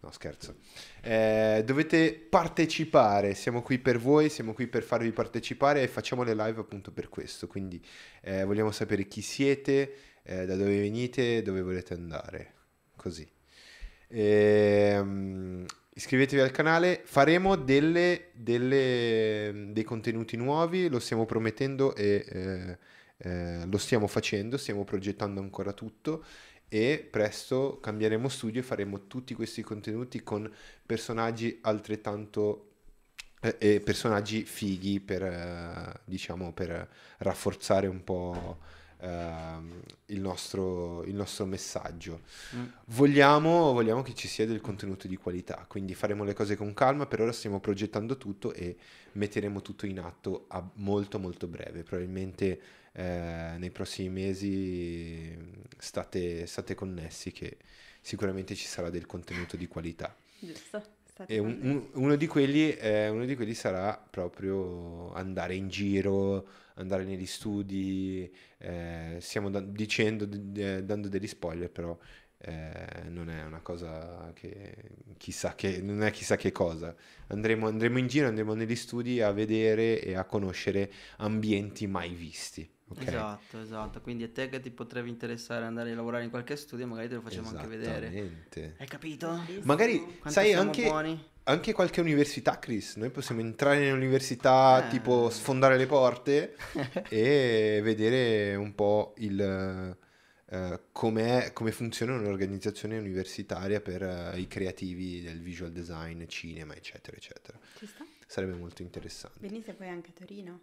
No, scherzo. Eh, dovete partecipare, siamo qui per voi, siamo qui per farvi partecipare e facciamo le live appunto per questo. Quindi eh, vogliamo sapere chi siete, eh, da dove venite, dove volete andare. Così. Ehm, iscrivetevi al canale, faremo delle, delle- dei contenuti nuovi, lo stiamo promettendo e eh, lo stiamo facendo, stiamo progettando ancora tutto e presto cambieremo studio e faremo tutti questi contenuti con personaggi altrettanto eh, e personaggi fighi per eh, diciamo per rafforzare un po' ehm, il nostro, il nostro messaggio. Mm. Vogliamo, vogliamo che ci sia del contenuto di qualità, quindi faremo le cose con calma, per ora stiamo progettando tutto e metteremo tutto in atto a molto molto breve, probabilmente eh, nei prossimi mesi state, state connessi che sicuramente ci sarà del contenuto di qualità. Giusto. E un- un- uno, di quelli, eh, uno di quelli sarà proprio andare in giro, andare negli studi, eh, stiamo da- dicendo, d- eh, dando degli spoiler, però eh, non è una cosa che chissà che, non è chissà che cosa. Andremo, andremo in giro, andremo negli studi a vedere e a conoscere ambienti mai visti. Ok? Esatto, esatto. Quindi a te che ti potrebbe interessare andare a lavorare in qualche studio, magari te lo facciamo anche vedere. Esattamente. Hai capito? Magari, Quanto sai, anche, buoni? anche qualche università, Chris. Noi possiamo entrare nell'università, Eh. tipo sfondare le porte [laughs] e vedere un po' il, com'è- come funziona un'organizzazione universitaria per eh, i creativi del visual design, cinema, eccetera, eccetera. Ci sta? Sarebbe molto interessante. Venite poi anche a Torino.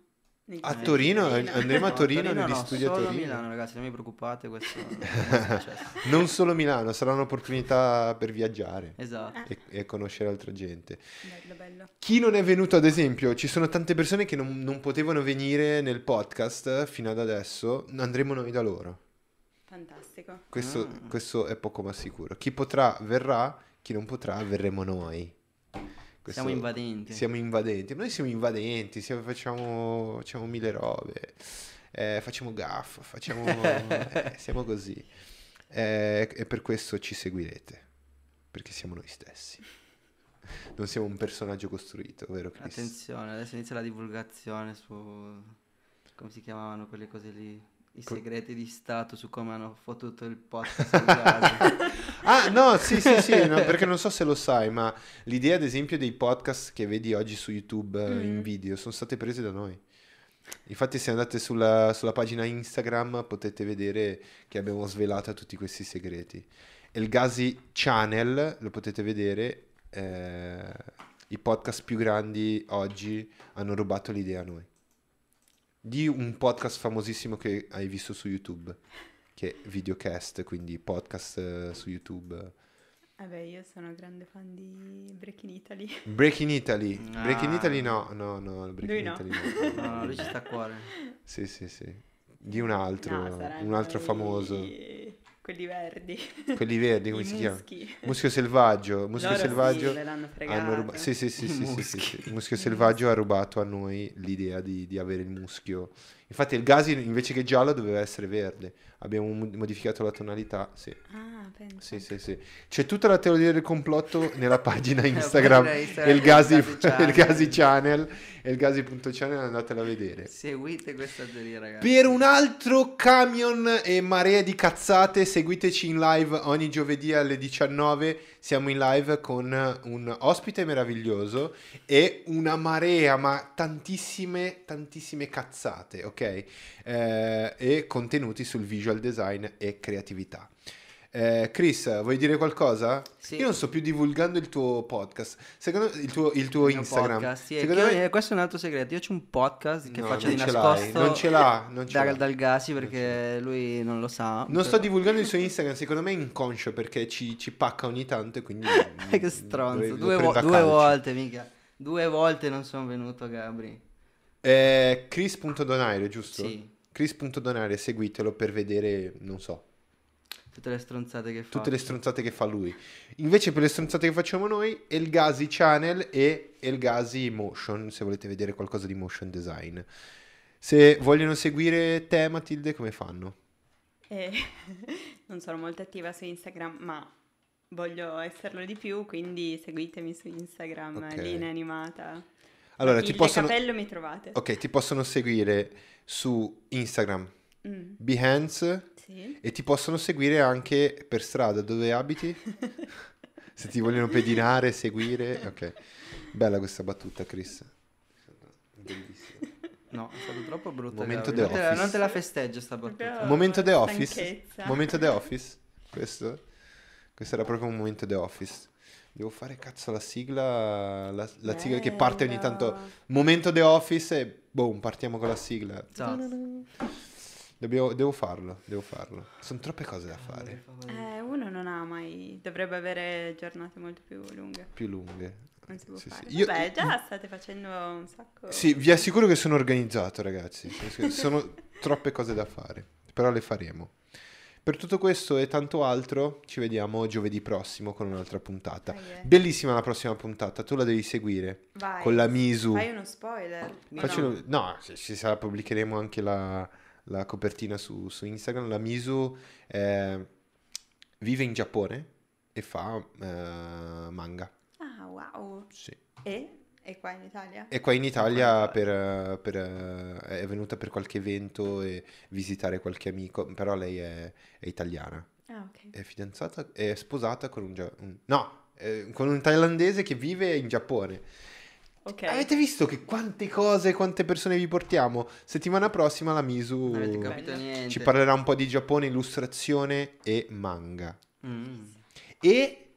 A Torino? Torino. Andremo a No, Torino, negli no, studi a solo Torino. Milano, ragazzi, non vi preoccupate, questo non è [laughs] successo. Non solo Milano, sarà un'opportunità per viaggiare Esatto. E, e conoscere altra gente. bello, bello. Chi non è venuto, ad esempio, ci sono tante persone che non, non potevano venire nel podcast fino ad adesso, andremo noi da loro. Fantastico. Questo, Ah. questo è poco ma sicuro. Chi potrà verrà, chi non potrà verremo noi. Questo- Siamo invadenti. Siamo invadenti. Noi siamo invadenti, siamo- facciamo, facciamo mille robe, eh, facciamo gaff, facciamo, [laughs] eh, siamo così. Eh, e per questo ci seguirete, perché siamo noi stessi. Non siamo un personaggio costruito, vero Chris? Attenzione, adesso inizia la divulgazione su come si chiamavano quelle cose lì, i segreti di Stato su come hanno fottuto il podcast [laughs] in. Ah, no, sì, sì, sì, no, perché non so se lo sai, ma l'idea, ad esempio, dei podcast che vedi oggi su YouTube eh, in Mm. video sono state prese da noi. Infatti, se andate sulla, sulla pagina Instagram potete vedere che abbiamo svelato tutti questi segreti. Il Gazi Channel, lo potete vedere, eh, i podcast più grandi oggi hanno rubato l'idea a noi. Di un podcast famosissimo che hai visto su YouTube, che è Videocast, quindi podcast eh, su YouTube. Vabbè, io sono grande fan di Breaking Italy. Break in Italy. Ah. Break in Italy no, no, no, Break Lui in no. Italy no. No, [laughs] no, lui ci sta a cuore. Sì, sì, sì. Di un altro, No, un altro famoso. Quelli verdi. Quelli verdi, come I si chiama? muschi. Muschio selvaggio. Muschio Loro selvaggio. Sì, l'hanno fregato. hanno ruba- Sì, sì, sì, sì, sì, sì, sì. Il muschio selvaggio ha rubato a noi l'idea di, di avere il muschio. Infatti il Gasi invece che giallo doveva essere verde. Abbiamo mo- modificato la tonalità, sì. Ah, penso. Sì, sì, sì. C'è tutta la teoria del complotto nella pagina [laughs] Instagram. il Gasi, Gazi [laughs] Channel e il Gasi.channel andatela a vedere. Seguite questa teoria, ragazzi. Per un altro camion e marea di cazzate, seguiteci in live ogni giovedì alle 19. Siamo in live con un ospite meraviglioso e una marea, ma tantissime, tantissime cazzate, ok? Eh, e contenuti sul visual design e creatività. Eh, Chris, vuoi dire qualcosa? Sì. Io non sto più divulgando il tuo podcast, secondo il tuo, il tuo Il Instagram. podcast, sì, Secondo me- questo è un altro segreto. Io ho un podcast che No, faccio non di nascosto non ce l'ha, non ce da- l'ha. dal Gasi Non perché lui non lo sa. Non sto però- divulgando il [laughs] suo Instagram, secondo me è inconscio perché ci, ci pacca ogni tanto e quindi... [laughs] che stronzo. due, vo- due volte, mica. Due volte non sono venuto, Gabri. Eh, Chris.donaire, giusto? Sì, Chris.donaire, seguitelo per vedere, non so, tutte le stronzate che fa. tutte le stronzate che fa lui. Invece per le stronzate che facciamo noi, Elgazi Channel e Elgazi Motion, se volete vedere qualcosa di motion design. Se vogliono seguire te, Matilde, come fanno? E [laughs] non sono molto attiva su Instagram, ma voglio esserlo di più, quindi seguitemi su Instagram, Ok. linea animata. Allora, ti Il possono... capello mi trovate. Ok, ti possono seguire su Instagram, Mm, Behance sì. e ti possono seguire anche per strada dove abiti. [laughs] Se ti vogliono pedinare, seguire. Ok, bella questa battuta, Chris. Bellissima. No, è stato troppo brutto. Momento. The non, te la, Office. non te la festeggio sta battuta. Momento The Office. Momento The Office. Questo? Questo era proprio un momento The Office. Devo fare cazzo la sigla, la, la sigla che parte ogni tanto. Momento The Office e boom, partiamo con la sigla. Esatto. Dobbiamo- devo farlo, devo farlo. Sono troppe cose da fare, Eh, uno non ha mai... dovrebbe avere giornate molto più lunghe. più lunghe. Non si può Sì, fare. sì. Io- Vabbè, già state facendo un sacco... Sì, vi assicuro che sono organizzato, ragazzi. Sono troppe cose da fare, però le faremo. Per tutto questo e tanto altro, ci vediamo giovedì prossimo con un'altra puntata. Dai, eh. Bellissima la prossima puntata, tu la devi seguire Vai. con la Misu. Fai uno spoiler. o Faccelo- no? no, ci, ci sarà, pubblicheremo anche la, la copertina su, su Instagram. La Misu eh, vive in Giappone e fa eh, manga. Ah, wow. Sì. E E qua in Italia? E qua in Italia per, per, eh, è venuta per qualche evento e visitare qualche amico, però lei è, è italiana. Ah, ok. È fidanzata, è sposata con un, no, eh, con un thailandese che vive in Giappone. Ok. Avete visto che quante cose, quante persone vi portiamo? Settimana prossima la Misu Non avete Bello. capito niente. ci parlerà un po' di Giappone, illustrazione e manga. Mm. E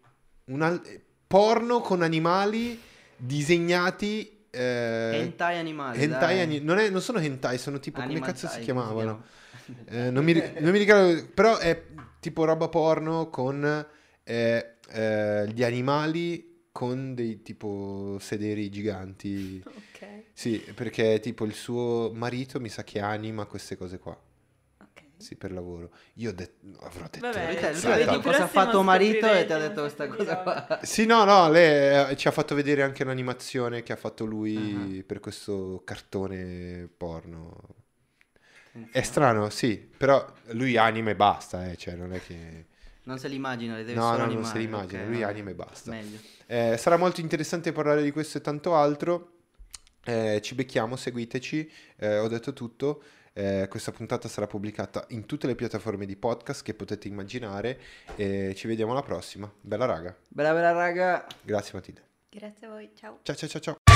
un al- porno con animali disegnati... eh, Hentai animali. hentai ani- non, è- non sono hentai, sono tipo come Animal cazzo si chiamavano? come Eh, non, mi, non mi ricordo, però è tipo roba porno con eh, eh, gli animali con dei tipo sederi giganti. Ok. Sì, perché tipo il suo marito mi sa che anima queste cose qua. Sì, per lavoro. Io ho det- avrò detto... Vabbè, Mica, lui Sì, ha vedi, cosa ha fatto marito e ti ha detto questa cosa qua. Sì, no, no, lei eh, ci ha fatto vedere anche un'animazione che ha fatto lui Ah. per questo cartone porno. È strano, sì, però lui anima e basta, eh, cioè non è che... Non se l'immagina, le deve No, solo no, non animare, se l'immagina, ok, lui vabbè. anima e basta. Meglio. Eh, sarà molto interessante parlare di questo e tanto altro. Eh, ci becchiamo, seguiteci. Eh, ho detto tutto. Eh, questa puntata sarà pubblicata in tutte le piattaforme di podcast che potete immaginare. E ci vediamo alla prossima. Bella raga. Bella bella raga. Grazie Matilde. Grazie a voi, ciao. Ciao ciao ciao ciao.